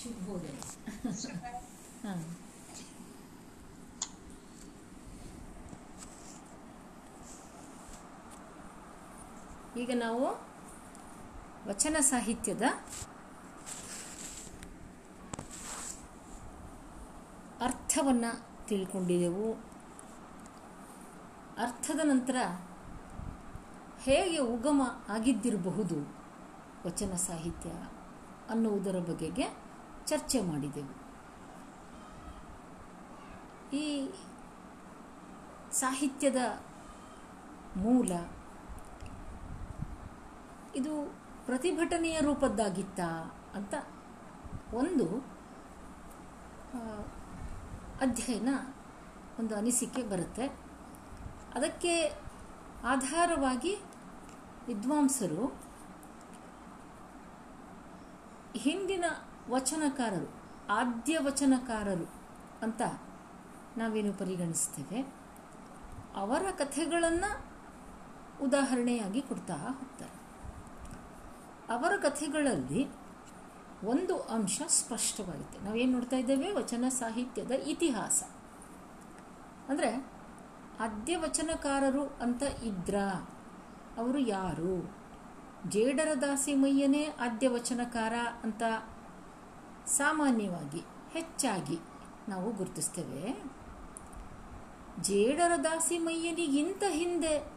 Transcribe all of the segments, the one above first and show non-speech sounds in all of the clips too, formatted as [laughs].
[laughs] ಈಗ ನಾವು ವಚನ ಸಾಹಿತ್ಯದ ಅರ್ಥವನ್ನು ತಿಳ್ಕೊಂಡಿದ್ದೆವು ಅರ್ಥದ ನಂತರ ಹೇಗೆ ಉಗಮ ಆಗಿದ್ದಿರಬಹುದು ವಚನ ಸಾಹಿತ್ಯ ಅನ್ನುವುದರ ಬಗೆಗೆ ಚರ್ಚೆ ಮಾಡಿದೆವು. ಈ ಸಾಹಿತ್ಯದ ಮೂಲ ಇದು ಪ್ರತಿಭಟನೆಯ ರೂಪದ್ದಾಗಿತ್ತಾ ಅಂತ ಒಂದು ಅಧ್ಯಯನ ಒಂದು ಅನಿಸಿಕೆ ಬರುತ್ತೆ. ಅದಕ್ಕೆ ಆಧಾರವಾಗಿ ವಿದ್ವಾಂಸರು ಹಿಂದಿನ ವಚನಕಾರರು, ಆದ್ಯ ವಚನಕಾರರು ಅಂತ ನಾವೇನು ಪರಿಗಣಿಸ್ತೇವೆ? ಅವರ ಕಥೆಗಳನ್ನು ಉದಾಹರಣೆಯಾಗಿ ಕೊಡ್ತಾ ಹೋಗ್ತಾರೆ. ಅವರ ಕಥೆಗಳಲ್ಲಿ ಒಂದು ಅಂಶ ಸ್ಪಷ್ಟವಾಗುತ್ತೆ. ನಾವೇನು ನೋಡ್ತಾ ಇದ್ದೇವೆ? ವಚನ ಸಾಹಿತ್ಯದ ಇತಿಹಾಸ. ಅಂದರೆ, ಆದ್ಯ ವಚನಕಾರರು ಅಂತ ಇದ್ರ ಅವರು ಯಾರು? ಜೇಡರ ದಾಸಿಮಯ್ಯನೇ ಆದ್ಯ ವಚನಕಾರ ಅಂತ ಸಾಮಾನ್ಯವಾಗಿ ಹೆಚ್ಚಾಗಿ ನಾವು ಗುರುತಿಸ್ತೇವೆ. ಜೇಡರ ದಾಸಿ ಮೈಯನಿಗಿಂತ ಹಿಂದೆ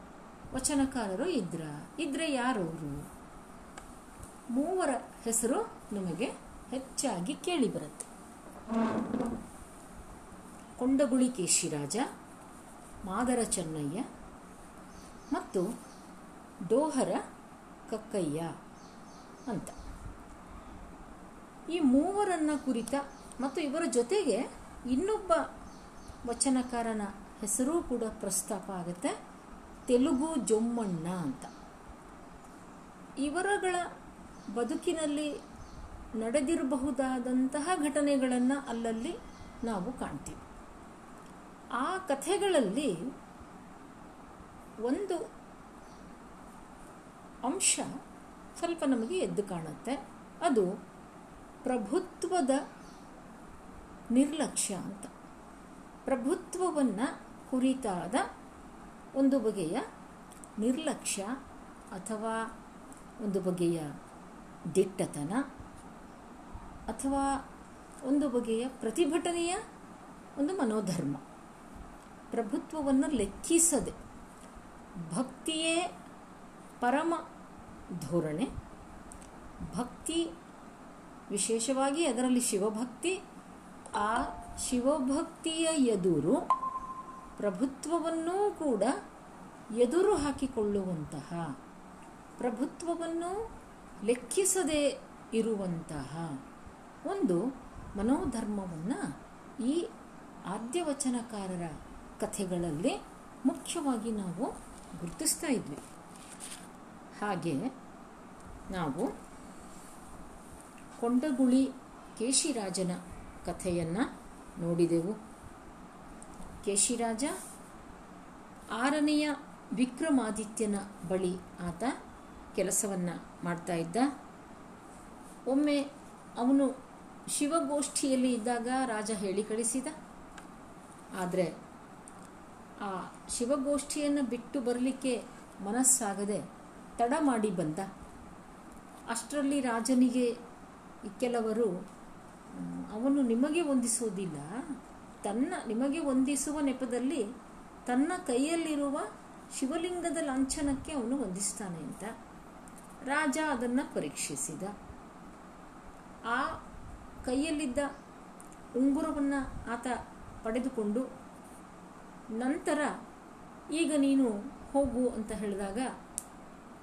ವಚನಕಾರರು ಇದ್ರ, ಇದ್ರೆ ಯಾರವರು? ಮೂವರ ಹೆಸರು ನಿಮಗೆ ಹೆಚ್ಚಾಗಿ ಕೇಳಿಬರುತ್ತೆ ಕೊಂಡಗುಳಿ ಕೇಶಿರಾಜ, ಮಾದರ ಚೆನ್ನಯ್ಯ ಮತ್ತು ಡೋಹರ ಕಕ್ಕಯ್ಯ ಅಂತ. ಈ ಮೂವರನ್ನ ಕುರಿತ ಮತ್ತು ಇವರ ಜೊತೆಗೆ ಇನ್ನೊಬ್ಬ ವಚನಕಾರನ ಹೆಸರೂ ಕೂಡ ಪ್ರಸ್ತಾಪ ಆಗುತ್ತೆ. ತೆಲುಗು ಜೊಮ್ಮಣ್ಣ ಅಂತ. ಇವರಗಳ ಬದುಕಿನಲ್ಲಿ ನಡೆದಿರಬಹುದಾದಂತಹ ಘಟನೆಗಳನ್ನು ಅಲ್ಲಲ್ಲಿ ನಾವು ಕಾಣ್ತೀವಿ. ಆ ಕಥೆಗಳಲ್ಲಿ ಒಂದು ಅಂಶ ಸ್ವಲ್ಪ ನಮಗೆ ಎದ್ದು ಕಾಣುತ್ತೆ. ಅದು ಪ್ರಭುತ್ವದ ನಿರ್ಲಕ್ಷ್ಯ ಅಂತ. ಪ್ರಭುತ್ವವನ್ನು ಕುರಿತಾದ ಒಂದು ಬಗೆಯ ನಿರ್ಲಕ್ಷ್ಯ ಅಥವಾ ಒಂದು ಬಗೆಯ ದಿಟ್ಟತನ ಅಥವಾ ಒಂದು ಬಗೆಯ ಪ್ರತಿಭಟನೆಯ ಒಂದು ಮನೋಧರ್ಮ. ಪ್ರಭುತ್ವವನ್ನು ಲೆಕ್ಕಿಸದೆ ಭಕ್ತಿಯೇ ಪರಮ ಧೋರಣೆ, ಭಕ್ತಿ ವಿಶೇಷವಾಗಿ ಅದರಲ್ಲಿ ಶಿವಭಕ್ತಿ, ಆ ಶಿವಭಕ್ತಿಯ ಎದುರು ಪ್ರಭುತ್ವವನ್ನೂ ಕೂಡ ಎದುರು ಹಾಕಿಕೊಳ್ಳುವಂತಹ, ಪ್ರಭುತ್ವವನ್ನು ಲೆಕ್ಕಿಸದೆ ಇರುವಂತಹ ಒಂದು ಮನೋಧರ್ಮವನ್ನು ಈ ಆದ್ಯವಚನಕಾರರ ಕಥೆಗಳಲ್ಲಿ ಮುಖ್ಯವಾಗಿ ನಾವು ಗುರುತಿಸ್ತಾ ಇದ್ವಿ. ಹಾಗೆ ನಾವು ಕೊಂಡಗುಳಿ ಕೇಶಿರಾಜನ ಕಥೆಯನ್ನು ನೋಡಿದೆವು. ಕೇಶಿರಾಜ ಆರನೆಯ ವಿಕ್ರಮಾದಿತ್ಯನ ಬಳಿ ಆತ ಕೆಲಸವನ್ನು ಮಾಡ್ತಾ ಇದ್ದ. ಒಮ್ಮೆ ಅವನು ಶಿವಗೋಷ್ಠಿಯಲ್ಲಿ ಇದ್ದಾಗ ರಾಜ ಹೇಳಿ ಕಳಿಸಿದ. ಆದರೆ ಆ ಶಿವಗೋಷ್ಠಿಯನ್ನು ಬಿಟ್ಟು ಬರಲಿಕ್ಕೆ ಮನಸ್ಸಾಗದೆ ತಡ ಮಾಡಿ ಬಂದ. ಅಷ್ಟರಲ್ಲಿ ರಾಜನಿಗೆ ಕೆಲವರು ಅವನು ನಿಮಗೆ ಹೊಂದಿಸುವುದಿಲ್ಲ, ತನ್ನ, ನಿಮಗೆ ಹೊಂದಿಸುವ ನೆಪದಲ್ಲಿ ತನ್ನ ಕೈಯಲ್ಲಿರುವ ಶಿವಲಿಂಗದ ಲಾಂಛನಕ್ಕೆ ಅವನು ಹೊಂದಿಸ್ತಾನೆ ಅಂತ ರಾಜ ಅದನ್ನು ಪರೀಕ್ಷಿಸಿದ. ಆ ಕೈಯಲ್ಲಿದ್ದ ಉಂಗುರವನ್ನು ಆತ ಪಡೆದುಕೊಂಡು, ನಂತರ ಈಗ ನೀನು ಹೋಗು ಅಂತ ಹೇಳಿದಾಗ,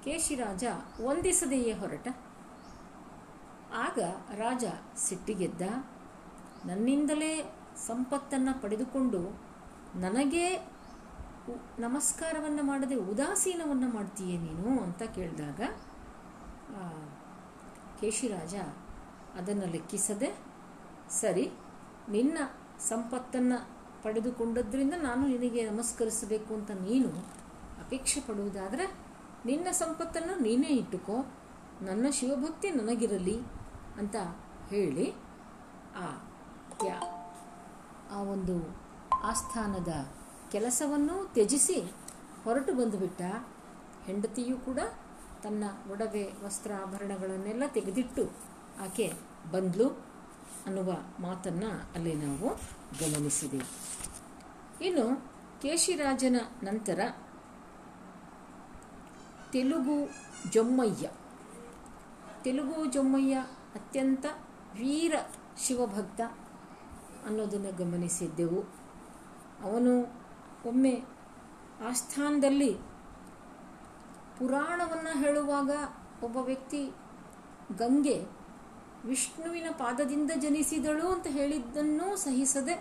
ಕೇಶಿರಾಜ ವಂದಿಸದೆಯೇ ಹೊರಟ? ಆಗ ರಾಜ ಸಿಟ್ಟಿಗೆದ್ದ, ನನ್ನಿಂದಲೇ ಸಂಪತ್ತನ್ನು ಪಡೆದುಕೊಂಡು ನನಗೆ ನಮಸ್ಕಾರವನ್ನು ಮಾಡದೆ ಉದಾಸೀನವನ್ನು ಮಾಡ್ತೀಯೇ ನೀನು ಅಂತ ಕೇಳಿದಾಗ ಕೇಶಿರಾಜ ಅದನ್ನು ಲೆಕ್ಕಿಸದೆ, ಸರಿ, ನಿನ್ನ ಸಂಪತ್ತನ್ನು ಪಡೆದುಕೊಂಡದ್ರಿಂದ ನಾನು ನಿನಗೆ ನಮಸ್ಕರಿಸಬೇಕು ಅಂತ ನೀನು ಅಪೇಕ್ಷೆ ಪಡುವುದಾದರೆ ನಿನ್ನ ಸಂಪತ್ತನ್ನು ನೀನೇ ಇಟ್ಟುಕೋ. ನನ್ನ ಶಿವಭಕ್ತಿ ನನಗಿರಲಿ. ಅಂತ ಹೇಳಿ ಆ ಯಾ ಆ ಒಂದು ಆಸ್ಥಾನದ ಕೆಲಸವನ್ನು ತ್ಯಜಿಸಿ ಹೊರಟು ಬಂದುಬಿಟ್ಟ ಹೆಂಡತಿಯೂ ಕೂಡ ತನ್ನ ಒಡವೆ ವಸ್ತ್ರ ಆಭರಣಗಳನ್ನೆಲ್ಲ ತೆಗೆದಿಟ್ಟು ಆಕೆ ಬಂದ್ಲು ಅನ್ನುವ ಮಾತನ್ನು ಅಲ್ಲಿ ನಾವು ಗಮನಿಸಿದೆವು. ಇನ್ನು ಕೇಶಿರಾಜನ ನಂತರ ತೆಲುಗು ಜೊಮ್ಮಯ್ಯ. ತೆಲುಗು ಜೊಮ್ಮಯ್ಯ ಅತ್ಯಂತ ವೀರ ಶಿವಭಕ್ತ ಅನ್ನೋದನ್ನು ಗಮನಿಸಿದ್ದೆವು. ಅವನು ಒಮ್ಮೆ ಆಸ್ಥಾನದಲ್ಲಿ ಪುರಾಣವನ್ನು ಹೇಳುವಾಗ ಒಬ್ಬ ವ್ಯಕ್ತಿ ಗಂಗೆ ವಿಷ್ಣುವಿನ ಪಾದದಿಂದ ಜನಿಸಿದಳು ಅಂತ ಹೇಳಿದ್ದನ್ನೂ ಸಹಿಸದೆ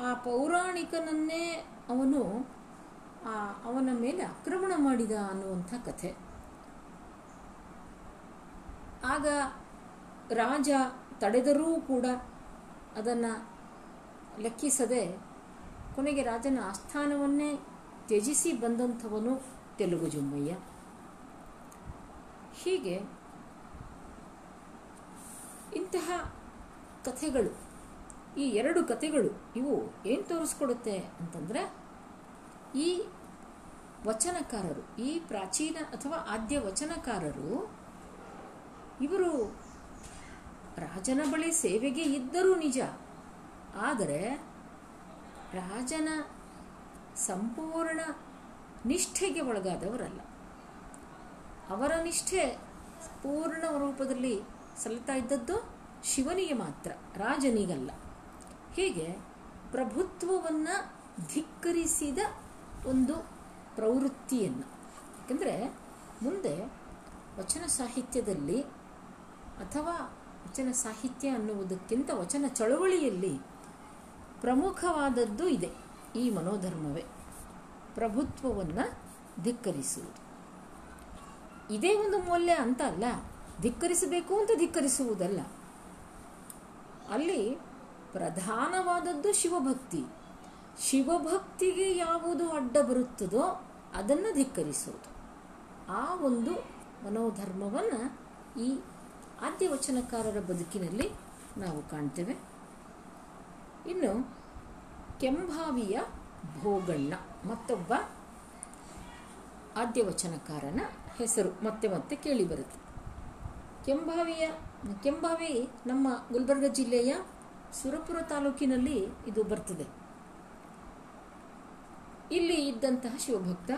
ಆ ಪೌರಾಣಿಕನನ್ನೇ ಅವನು ಅವನ ಮೇಲೆ ಆಕ್ರಮಣ ಮಾಡಿದ ಅನ್ನುವಂಥ ಕಥೆ. ಆಗ ರಾಜ ತಡೆದರೂ ಕೂಡ ಅದನ್ನು ಲೆಕ್ಕಿಸದೆ ಕೊನೆಗೆ ರಾಜನ ಆಸ್ಥಾನವನ್ನೇ ತ್ಯಜಿಸಿ ಬಂದಂಥವನು ತೆಲುಗು ಜುಮ್ಮಯ್ಯ ಹೀಗೆ ಇಂತಹ ಕಥೆಗಳು, ಈ ಎರಡು ಕಥೆಗಳು ಇವು ಏನು ತೋರಿಸ್ಕೊಡುತ್ತೆ ಅಂತಂದರೆ, ಈ ವಚನಕಾರರು, ಈ ಪ್ರಾಚೀನ ಅಥವಾ ಆದ್ಯ ವಚನಕಾರರು ಇವರು ರಾಜನ ಬಳಿ ಸೇವೆಗೆ ಇದ್ದರೂ ನಿಜ. ಆದರೆ ರಾಜನ ಸಂಪೂರ್ಣ ನಿಷ್ಠೆಗೆ ಒಳಗಾದವರಲ್ಲ. ಅವರ ನಿಷ್ಠೆ ಪೂರ್ಣ ರೂಪದಲ್ಲಿ ಸಲ್ತಾ ಇದ್ದದ್ದು ಶಿವನಿಗೆ ಮಾತ್ರ, ರಾಜನಿಗಲ್ಲ. ಹೀಗೆ ಪ್ರಭುತ್ವವನ್ನು ಧಿಕ್ಕರಿಸಿದ ಒಂದು ಪ್ರವೃತ್ತಿಯನ್ನು. ಯಾಕಂದರೆ ಮುಂದೆ ವಚನ ಸಾಹಿತ್ಯದಲ್ಲಿ ಅಥವಾ ವಚನ ಸಾಹಿತ್ಯ ಅನ್ನುವುದಕ್ಕಿಂತ ವಚನ ಚಳುವಳಿಯಲ್ಲಿ ಪ್ರಮುಖವಾದದ್ದು ಇದೆ. ಈ ಮನೋಧರ್ಮವೇ ಪ್ರಭುತ್ವವನ್ನು ಧಿಕ್ಕರಿಸುವುದು. ಇದೇ ಒಂದು ಮೌಲ್ಯ ಅಂತ ಅಲ್ಲ, ಧಿಕ್ಕರಿಸಬೇಕು ಅಂತ ಧಿಕ್ಕರಿಸುವುದಲ್ಲ. ಅಲ್ಲಿ ಪ್ರಧಾನವಾದದ್ದು ಶಿವಭಕ್ತಿ. ಶಿವಭಕ್ತಿಗೆ ಯಾವುದು ಅಡ್ಡ ಬರುತ್ತದೋ ಅದನ್ನು ಧಿಕ್ಕರಿಸುವುದು. ಆ ಒಂದು ಮನೋಧರ್ಮವನ್ನು ಈ ಆದ್ಯ ವಚನಕಾರರ ಬದುಕಿನಲ್ಲಿ ನಾವು ಕಾಣ್ತೇವೆ. ಇನ್ನು ಕೆಂಭಾವಿಯ ಭೋಗಣ್ಣ, ಮತ್ತೊಬ್ಬ ಆದ್ಯ ವಚನಕಾರನ ಹೆಸರು ಮತ್ತೆ ಮತ್ತೆ ಕೇಳಿ ಬರುತ್ತೆ. ಕೆಂಭಾವಿಯ, ಕೆಂಭಾವಿ ನಮ್ಮ ಗುಲ್ಬರ್ಗ ಜಿಲ್ಲೆಯ ಸುರಪುರ ತಾಲೂಕಿನಲ್ಲಿ ಇದು ಬರ್ತದೆ. ಇಲ್ಲಿ ಇದ್ದಂತಹ ಶಿವಭಕ್ತ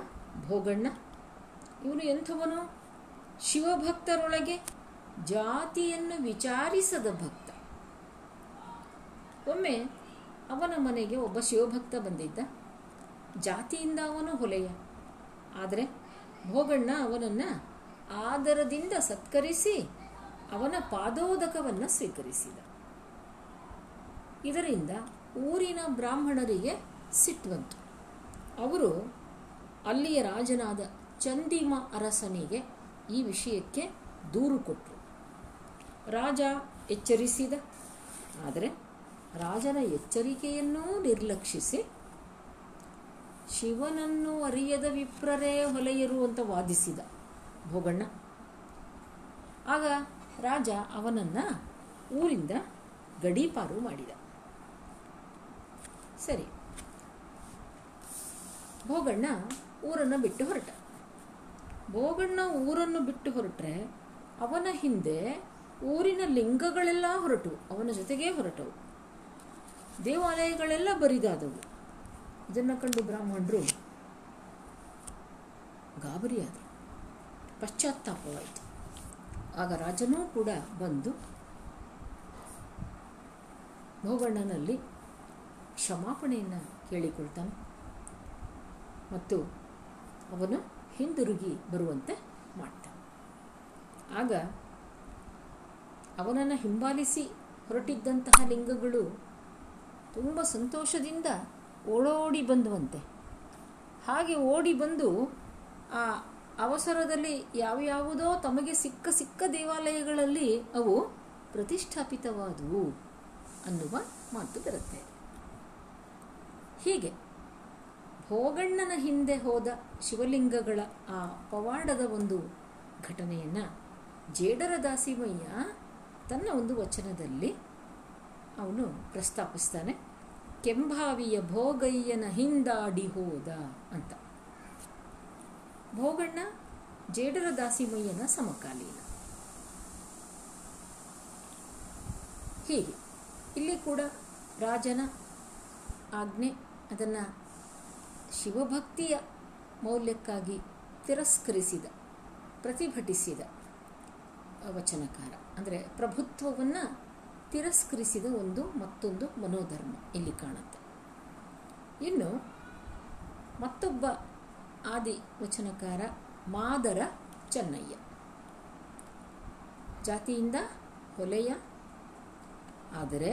ಭೋಗಣ್ಣ. ಇವನು ಎಂಥವನು? ಶಿವಭಕ್ತರೊಳಗೆ ಜಾತಿಯನ್ನು ವಿಚಾರಿಸದ ಭಕ್ತ. ಒಮ್ಮೆ ಅವನ ಮನೆಗೆ ಒಬ್ಬ ಶಿವಭಕ್ತ ಬಂದಿದ್ದ. ಜಾತಿಯಿಂದ ಅವನು ಹೊಲೆಯ. ಆದರೆ ಭೋಗಣ್ಣ ಅವನನ್ನು ಆದರದಿಂದ ಸತ್ಕರಿಸಿ ಅವನ ಪಾದೋದಕವನ್ನು ಸ್ವೀಕರಿಸಿದ. ಇದರಿಂದ ಊರಿನ ಬ್ರಾಹ್ಮಣರಿಗೆ ಸಿಟ್ಟು ಅವರು ಅಲ್ಲಿಯ ರಾಜನಾದ ಚಂದಿಮ ಅರಸನಿಗೆ ಈ ವಿಷಯಕ್ಕೆ ದೂರು ಕೊಟ್ಟರು ರಾಜ ಎಚ್ಚರಿಸಿದ. ಆದರೆ ರಾಜನ ಎಚ್ಚರಿಕೆಯನ್ನೂ ನಿರ್ಲಕ್ಷಿಸಿ ಶಿವನನ್ನು ಅರಿಯದ ವಿಪ್ರರೇ ಹೊಲೆಯರು ಅಂತ ವಾದಿಸಿದ ಭೋಗಣ್ಣ. ಆಗ ರಾಜ ಅವನನ್ನು ಊರಿಂದ ಗಡೀಪಾರು ಮಾಡಿದ. ಸರಿ, ಭೋಗಣ್ಣ ಊರನ್ನು ಬಿಟ್ಟು ಹೊರಟ. ಭೋಗಣ್ಣ ಊರನ್ನು ಬಿಟ್ಟು ಹೊರಟ್ರೆ ಅವನ ಹಿಂದೆ ಊರಿನ ಲಿಂಗಗಳೆಲ್ಲ ಹೊರಟವು ಅವನ ಜೊತೆಗೇ ಹೊರಟವು. ದೇವಾಲಯಗಳೆಲ್ಲ ಬರಿದಾದವು. ಇದನ್ನು ಕಂಡು ಬ್ರಾಹ್ಮಣರು ಗಾಬರಿಯಾದರು. ಪಶ್ಚಾತ್ತಾಪವಾಯಿತು. ಆಗ ರಾಜನೂ ಕೂಡ ಬಂದು ಭೋಗಣ್ಣನಲ್ಲಿ ಕ್ಷಮಾಪಣೆಯನ್ನು ಕೇಳಿಕೊಳ್ತಾನೆ. ಮತ್ತು ಅವನು ಹಿಂದಿರುಗಿ ಬರುವಂತೆ ಮಾಡ್ತಾನೆ. ಆಗ ಅವನನ್ನು ಹಿಂಬಾಲಿಸಿ ಹೊರಟಿದ್ದಂತಹ ಲಿಂಗಗಳು ತುಂಬ ಸಂತೋಷದಿಂದ ಓಡೋಡಿ ಬಂದುವಂತೆ. ಹಾಗೆ ಓಡಿ ಬಂದು ಆ ಅವಸರದಲ್ಲಿ ಯಾವ್ಯಾವುದೋ ತಮಗೆ ಸಿಕ್ಕ ಸಿಕ್ಕ ದೇವಾಲಯಗಳಲ್ಲಿ ಅವು ಪ್ರತಿಷ್ಠಾಪಿತವಾದವು ಅನ್ನುವ ಮಾತು ಬರುತ್ತೆ. ಹೀಗೆ ಭೋಗಣ್ಣನ ಹಿಂದೆ ಹೋದ ಶಿವಲಿಂಗಗಳ ಆ ಪವಾಡದ ಒಂದು ಘಟನೆಯನ್ನು ಜೇಡರ ದಾಸಿಮಯ್ಯ ತನ್ನ ಒಂದು ವಚನದಲ್ಲಿ ಅವನು ಪ್ರಸ್ತಾಪಿಸ್ತಾನೆ, ಕೆಂಭಾವಿಯ ಭೋಗಯ್ಯನ ಹಿಂದಾಡಿ ಹೋದ ಅಂತ. ಭೋಗಣ್ಣ ಜೇಡರ ದಾಸಿಮಯ್ಯನ ಸಮಕಾಲೀನ. ಹೀಗೆ, ಇಲ್ಲಿ ಕೂಡ ರಾಜನ ಆಜ್ಞೆ, ಅದನ್ನು ಶಿವಭಕ್ತಿಯ ಮೌಲ್ಯಕ್ಕಾಗಿ ತಿರಸ್ಕರಿಸಿದ, ಪ್ರತಿಭಟಿಸಿದ ವಚನಕಾರ. ಅಂದರೆ ಪ್ರಭುತ್ವವನ್ನು ತಿರಸ್ಕರಿಸಿದ ಒಂದು ಮತ್ತೊಂದು ಮನೋಧರ್ಮ ಇಲ್ಲಿ ಕಾಣುತ್ತೆ. ಇನ್ನು ಮತ್ತೊಬ್ಬ ಆದಿ ವಚನಕಾರ ಮಾದರ ಚೆನ್ನಯ್ಯ. ಜಾತಿಯಿಂದ ಹೊಲೆಯ, ಆದರೆ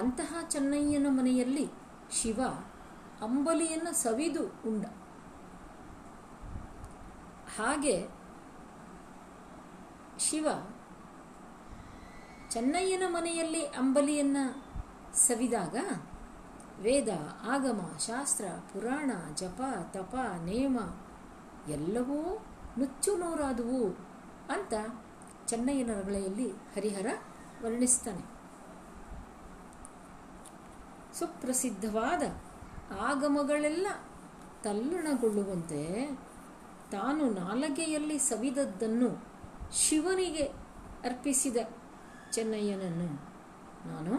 ಅಂತಹ ಚೆನ್ನಯ್ಯನ ಮನೆಯಲ್ಲಿ ಶಿವ ಅಂಬಲಿಯನ್ನು ಸವಿದು ಉಂಡ. ಹಾಗೆ ಶಿವ ಚೆನ್ನಯ್ಯನ ಮನೆಯಲ್ಲಿ ಅಂಬಲಿಯನ್ನು ಸವಿದಾಗ, ವೇದ, ಆಗಮ, ಶಾಸ್ತ್ರ, ಪುರಾಣ, ಜಪ, ತಪ, ನೇಮ ಎಲ್ಲವೂ ನುಚ್ಚು ನೂರಾದುವು ಅಂತ ಚೆನ್ನಯ್ಯನ ರಗಳೆಯಲ್ಲಿ ಹರಿಹರ ವರ್ಣಿಸ್ತಾನೆ. ಸುಪ್ರಸಿದ್ಧವಾದ ಆಗಮಗಳೆಲ್ಲ ತಲ್ಲಣಗೊಳ್ಳುವಂತೆ ತಾನು ನಾಲಗೆಯಲ್ಲಿ ಸವಿದದ್ದನ್ನು ಶಿವನಿಗೆ ಅರ್ಪಿಸಿದ ಚೆನ್ನಯ್ಯನನ್ನು ನಾನು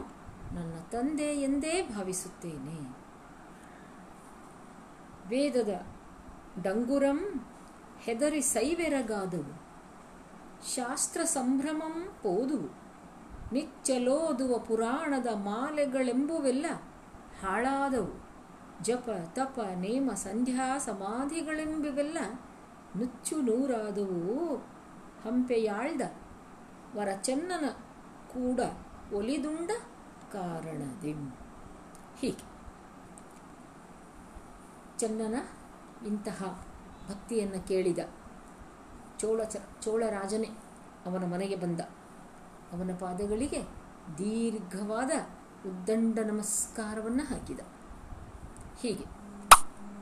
ನನ್ನ ತಂದೆ ಎಂದೇ ಭಾವಿಸುತ್ತೇನೆ. ವೇದದ ಡಂಗುರಂ ಹೆದರಿ ಸೈವೆರಗಾದವು, ಶಾಸ್ತ್ರ ಸಂಭ್ರಮಂ ಪೋದು ನಿಚ್ಚಲೋದುವ ಪುರಾಣದ ಮಾಲೆಗಳೆಂಬುವೆಲ್ಲ ಹಾಳಾದವು. ಜಪ, ತಪ, ನೇಮ, ಸಂಧ್ಯಾ, ಸಮಾಧಿಗಳೆಂಬುವೆಲ್ಲ ನುಚ್ಚು ನೂರಾದವು. ಹಂಪೆಯಾಳ್ದ ವರ ಚೆನ್ನನ ಕೂಡ ಒಲಿದುಂಡ ಕಾರಣದಿಂ. ಹೀಗೆ. ಚನ್ನನ ಇಂತಹ ಭಕ್ತಿಯನ್ನು ಕೇಳಿದ ಚೋಳ ಚ ಚೋಳರಾಜನೇ ಅವನ ಮನೆಗೆ ಬಂದ. ಅವನ ಪಾದಗಳಿಗೆ ದೀರ್ಘವಾದ ಉದ್ದಂಡ ನಮಸ್ಕಾರವನ್ನು ಹಾಕಿದ. ಹೀಗೆ.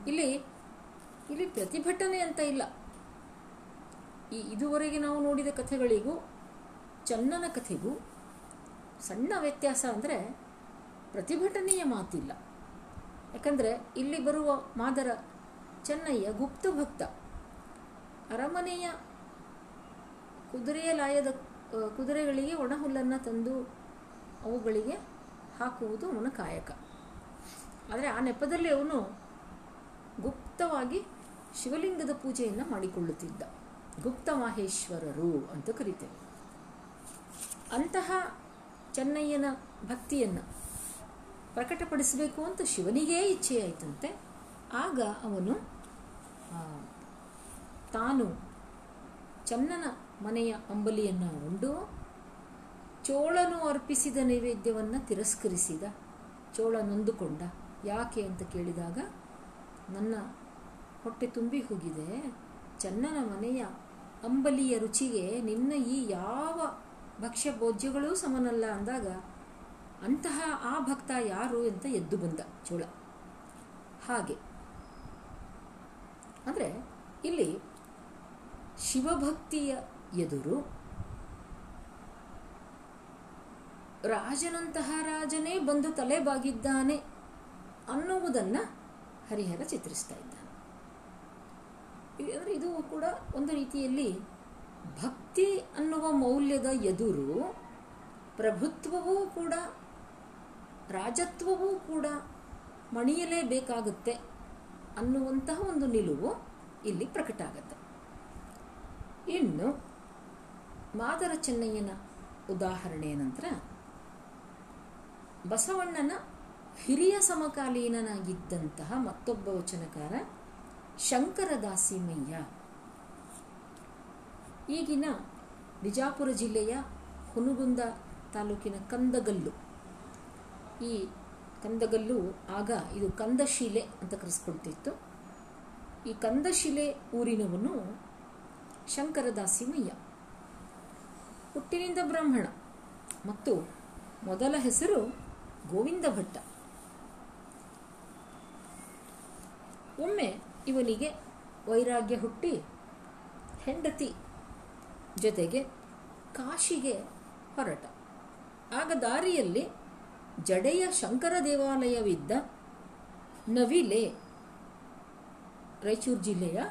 ಇಲ್ಲಿ ಇಲ್ಲಿ ಪ್ರತಿಭಟನೆ ಅಂತ ಇಲ್ಲ. ಈ ಇದುವರೆಗೆ ನಾವು ನೋಡಿದ ಕಥೆಗಳಿಗೂ ಚನ್ನನ ಕಥೆಗೂ ಸಣ್ಣ ವ್ಯತ್ಯಾಸ ಅಂದರೆ ಪ್ರತಿಭಟನೆಯ ಮಾತಿಲ್ಲ. ಯಾಕಂದರೆ ಇಲ್ಲಿ ಬರುವ ಮಾದರ ಚೆನ್ನಯ್ಯ ಗುಪ್ತ ಭಕ್ತ. ಅರಮನೆಯ ಕುದುರೆಯ ಲಾಯದ ಕುದುರೆಗಳಿಗೆ ಒಣಹುಲ್ಲನ್ನು ತಂದು ಅವುಗಳಿಗೆ ಹಾಕುವುದು ಅವನ ಕಾಯಕ. ಆದರೆ ಆ ನೆಪದಲ್ಲಿ ಅವನು ಗುಪ್ತವಾಗಿ ಶಿವಲಿಂಗದ ಪೂಜೆಯನ್ನು ಮಾಡಿಕೊಳ್ಳುತ್ತಿದ್ದ. ಗುಪ್ತ ಮಾಹೇಶ್ವರರು ಅಂತ ಕರಿತೇವೆ. ಅಂತಹ ಚೆನ್ನಯ್ಯನ ಭಕ್ತಿಯನ್ನು ಪ್ರಕಟಪಡಿಸಬೇಕು ಅಂತ ಶಿವನಿಗೇ ಇಚ್ಛೆಯಾಯಿತಂತೆ ಆಗ ಅವನು ತಾನು ಚನ್ನನ ಮನೆಯ ಅಂಬಲಿಯನ್ನು ಉಂಡು, ಚೋಳನು ಅರ್ಪಿಸಿದ ನೈವೇದ್ಯವನ್ನು ತಿರಸ್ಕರಿಸಿದ. ಚೋಳ ನೊಂದುಕೊಂಡ. ಯಾಕೆ ಅಂತ ಕೇಳಿದಾಗ, ನನ್ನ ಹೊಟ್ಟೆ ತುಂಬಿ ಹೋಗಿದೆ. ಚನ್ನನ ಮನೆಯ ಅಂಬಲಿಯ ರುಚಿಗೆ ನಿನ್ನ ಈ ಯಾವ ಭಕ್ಷ್ಯ ಭೋಜ್ಯಗಳೂ ಸಮನಲ್ಲ ಅಂದಾಗ ಅಂತಹ ಆ ಭಕ್ತ ಯಾರು ಅಂತ ಎದ್ದು ಬಂದ ಚೋಳ. ಹಾಗೆ. ಅಂದರೆ ಇಲ್ಲಿ ಶಿವಭಕ್ತಿಯ ಎದುರು ರಾಜನಂತಹ ರಾಜನೇ ಬಂದು ತಲೆ ಬಾಗಿದ್ದಾನೆ ಅನ್ನುವುದನ್ನು ಹರಿಹರ ಚಿತ್ರಿಸ್ತಾ ಇದ್ದಾನೆ. ಅಂದರೆ ಇದು ಕೂಡ ಒಂದು ರೀತಿಯಲ್ಲಿ ಭಕ್ತಿ ಅನ್ನುವ ಮೌಲ್ಯದ ಎದುರು ಪ್ರಭುತ್ವವೂ ಕೂಡ, ರಾಜತ್ವವೂ ಕೂಡ ಮಣಿಯಲೇಬೇಕಾಗುತ್ತೆ ಅನ್ನುವಂತಹ ಒಂದು ನಿಲುವು ಇಲ್ಲಿ ಪ್ರಕಟ ಆಗುತ್ತೆ ಇನ್ನು ಮಾದರ ಚೆನ್ನಯ್ಯನ ಉದಾಹರಣೆ ನಂತರ, ಬಸವಣ್ಣನ ಹಿರಿಯ ಸಮಕಾಲೀನನಾಗಿದ್ದಂತಹ ಮತ್ತೊಬ್ಬ ವಚನಕಾರ ಶಂಕರದಾಸಿಮಯ್ಯ. ಈಗಿನ ಬಿಜಾಪುರ ಜಿಲ್ಲೆಯ ಹುನುಗುಂದ ತಾಲೂಕಿನ ಕಂದಗಲ್ಲು. ಈ ಕಂದಗಲ್ಲು ಆಗ ಇದು ಕಂದಶಿಲೆ ಅಂತ ಕರೆಸ್ಕೊಳ್ತಿತ್ತು. ಈ ಕಂದಶಿಲೆ ಊರಿನವನು ಶಂಕರದಾಸಿಮಯ್ಯ. ಹುಟ್ಟಿನಿಂದ ಬ್ರಾಹ್ಮಣ ಮತ್ತು ಮೊದಲ ಹೆಸರು ಗೋವಿಂದ ಭಟ್ಟ ಒಮ್ಮೆ ಇವನಿಗೆ ವೈರಾಗ್ಯ ಹುಟ್ಟಿ ಹೆಂಡತಿ ಜೊತೆಗೆ ಕಾಶಿಗೆ ಹೊರಟ. ಆಗ ದಾರಿಯಲ್ಲಿ ಜಡೆಯ ಶಂಕರ ದೇವಾಲಯವಿದ್ದ ನವಿಲೆ, ರಾಯಚೂರು ಜಿಲ್ಲೆಯ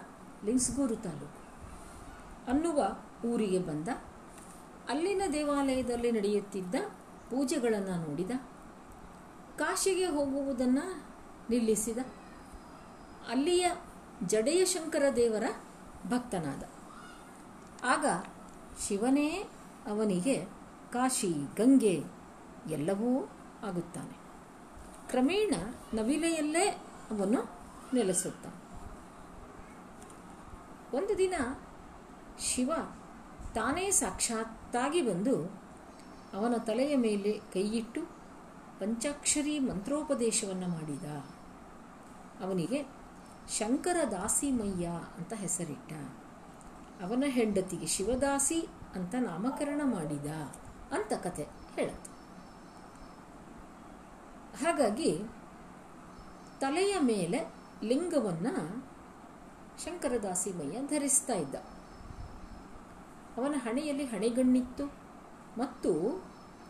ಲಿಂಗ್ಸ್ಗೂರು ತಾಲೂಕು, ಅನ್ನುವ ಊರಿಗೆ ಬಂದ. ಅಲ್ಲಿನ ದೇವಾಲಯದಲ್ಲಿ ನಡೆಯುತ್ತಿದ್ದ ಪೂಜೆಗಳನ್ನು ನೋಡಿದ. ಕಾಶಿಗೆ ಹೋಗುವುದನ್ನು ನಿಲ್ಲಿಸಿದ. ಅಲ್ಲಿಯ ಜಡೆಯ ಶಂಕರ ದೇವರ ಭಕ್ತನಾದ. ಆಗ ಶಿವನೇ ಅವನಿಗೆ ಕಾಶಿ, ಗಂಗೆ ಎಲ್ಲವೂ ಆಗುತ್ತಾನೆ. ಕ್ರಮೇಣ ನವಿಲೆಯಲ್ಲೇ ಅವನು ನೆಲೆಸುತ್ತಾನೆ. ಒಂದು ದಿನ ಶಿವ ತಾನೇ ಸಾಕ್ಷಾತ್ತಾಗಿ ಬಂದು ಅವನ ತಲೆಯ ಮೇಲೆ ಕೈಯಿಟ್ಟು ಪಂಚಾಕ್ಷರಿ ಮಂತ್ರೋಪದೇಶವನ್ನು ಮಾಡಿದ. ಅವನಿಗೆ ಶಂಕರ ದಾಸಿಮಯ್ಯ ಅಂತ ಹೆಸರಿಟ್ಟ. ಅವನ ಹೆಂಡತಿಗೆ ಶಿವದಾಸಿ ಅಂತ ನಾಮಕರಣ ಮಾಡಿದ ಅಂತ ಕತೆ ಹೇಳುತ್ತೆ. ಹಾಗಾಗಿ ತಲೆಯ ಮೇಲೆ ಲಿಂಗವನ್ನು ಶಂಕರದಾಸಿಮಯ್ಯ ಧರಿಸ್ತಾ ಇದ್ದ. ಅವನ ಹಣೆಯಲ್ಲಿ ಹಣೆಗಣ್ಣಿತ್ತು ಮತ್ತು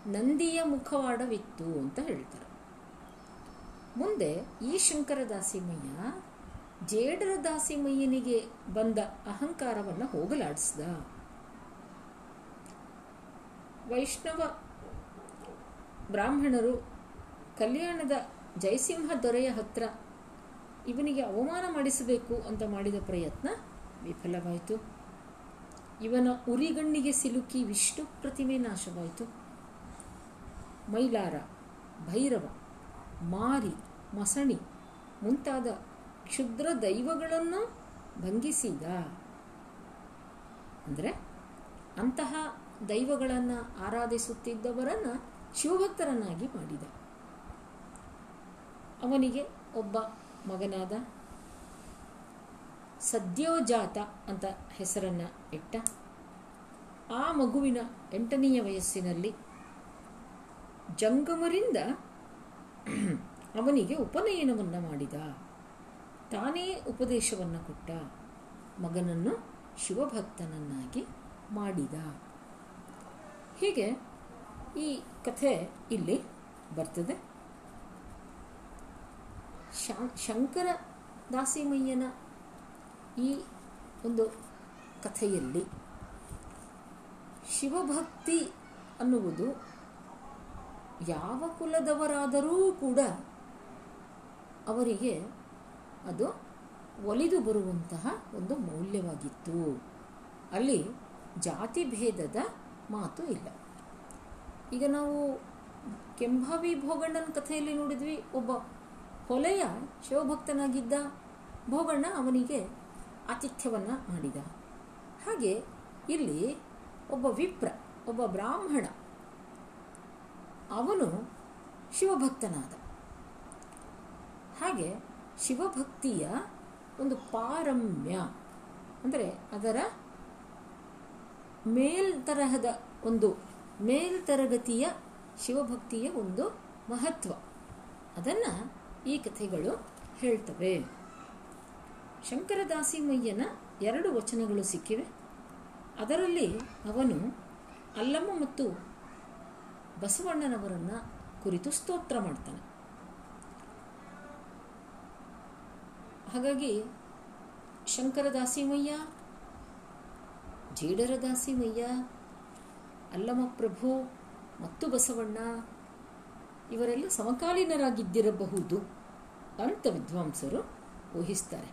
ನಂದಿಯ ಮುಖವಾಡವಿತ್ತು ಅಂತ ಹೇಳ್ತಾರೆ. ಮುಂದೆ ಈ ಶಂಕರದಾಸಿಮಯ್ಯ ಜೇಡರ ದಾಸಿಮಯ್ಯನಿಗೆ ಬಂದ ಅಹಂಕಾರವನ್ನು ಹೋಗಲಾಡಿಸಿದ. ವೈಷ್ಣವ ಬ್ರಾಹ್ಮಣರು ಕಲ್ಯಾಣದ ಜಯಸಿಂಹ ದೊರೆಯ ಹತ್ರ ಇವನಿಗೆ ಅವಮಾನ ಮಾಡಿಸಬೇಕು ಅಂತ ಮಾಡಿದ ಪ್ರಯತ್ನ ವಿಫಲವಾಯಿತು. ಇವನ ಉರಿಗಣ್ಣಿಗೆ ಸಿಲುಕಿ ವಿಷ್ಣು ಪ್ರತಿಮೆ ನಾಶವಾಯಿತು. ಮೈಲಾರ, ಭೈರವ, ಮಾರಿ, ಮಸಣಿ ಮುಂತಾದ ಕ್ಷುದ್ರ ದೈವಗಳನ್ನು ಭಂಗಿಸಿದ. ಅಂದರೆ ಅಂತಹ ದೈವಗಳನ್ನು ಆರಾಧಿಸುತ್ತಿದ್ದವರನ್ನು ಶಿವಭಕ್ತರನ್ನಾಗಿ ಮಾಡಿದ. ಅವನಿಗೆ ಒಬ್ಬ ಮಗನಾದ ಸದ್ಯೋಜಾತ ಅಂತ ಹೆಸರನ್ನು ಇಟ್ಟ. ಆ ಮಗುವಿನ ಎಂಟನೆಯ ವಯಸ್ಸಿನಲ್ಲಿ ಜಂಗಮರಿಂದ ಅವನಿಗೆ ಉಪನಯನವನ್ನು ಮಾಡಿದ. ತಾನೇ ಉಪದೇಶವನ್ನು ಕೊಟ್ಟ ಮಗನನ್ನು ಶಿವಭಕ್ತನನ್ನಾಗಿ ಮಾಡಿದ. ಹೀಗೆ ಈ ಕಥೆ ಇಲ್ಲಿ ಬರ್ತದೆ. ಶಂಕರ ದಾಸಿಮಯ್ಯನ ಈ ಒಂದು ಕಥೆಯಲ್ಲಿ ಶಿವಭಕ್ತಿ ಅನ್ನುವುದು ಯಾವ ಕುಲದವರಾದರೂ ಕೂಡ ಅವರಿಗೆ ಅದು ಒಲಿದು ಬರುವಂತಹ ಒಂದು ಮೌಲ್ಯವಾಗಿತ್ತು. ಅಲ್ಲಿ ಜಾತಿ ಭೇದದ ಮಾತು ಇಲ್ಲ. ಈಗ ನಾವು ಕೆಂಭಾವಿ ಭೋಗಣ್ಣನ ಕಥೆಯಲ್ಲಿ ನೋಡಿದ್ವಿ. ಒಬ್ಬ ಹೊಲೆಯ ಶಿವಭಕ್ತನಾಗಿದ್ದ ಭೋಗಣ್ಣ ಅವನಿಗೆ ಆತಿಥ್ಯವನ್ನು ಮಾಡಿದ. ಹಾಗೆ ಇಲ್ಲಿ ಒಬ್ಬ ವಿಪ್ರ, ಒಬ್ಬ ಬ್ರಾಹ್ಮಣ, ಅವನು ಶಿವಭಕ್ತನಾದ. ಹಾಗೆ ಶಿವಭಕ್ತಿಯ ಒಂದು ಪಾರಮ್ಯ. ಅಂದರೆ ಅದರ ಮೇಲ್ ತರಹದ ಒಂದು ಮೇಲ್ತರಗತಿಯ ಶಿವಭಕ್ತಿಯ ಒಂದು ಮಹತ್ವ. ಅದನ್ನು ಈ ಕಥೆಗಳು ಹೇಳ್ತವೆ. ಶಂಕರದಾಸಿಮಯ್ಯನ ಎರಡು ವಚನಗಳು ಸಿಕ್ಕಿವೆ. ಅದರಲ್ಲಿ ಅವನು ಅಲ್ಲಮ್ಮ ಮತ್ತು ಬಸವಣ್ಣನವರನ್ನು ಕುರಿತು ಸ್ತೋತ್ರ ಮಾಡ್ತಾನೆ. ಹಾಗಾಗಿ ಶಂಕರದಾಸಿಮಯ್ಯ ಜೇಡರ ದಾಸಿಮಯ್ಯ ಅಲ್ಲಮ ಪ್ರಭು ಮತ್ತು ಬಸವಣ್ಣ ಇವರೆಲ್ಲ ಸಮಕಾಲೀನರಾಗಿದ್ದಿರಬಹುದು ಅಂತ ವಿದ್ವಾಂಸರು ಊಹಿಸ್ತಾರೆ.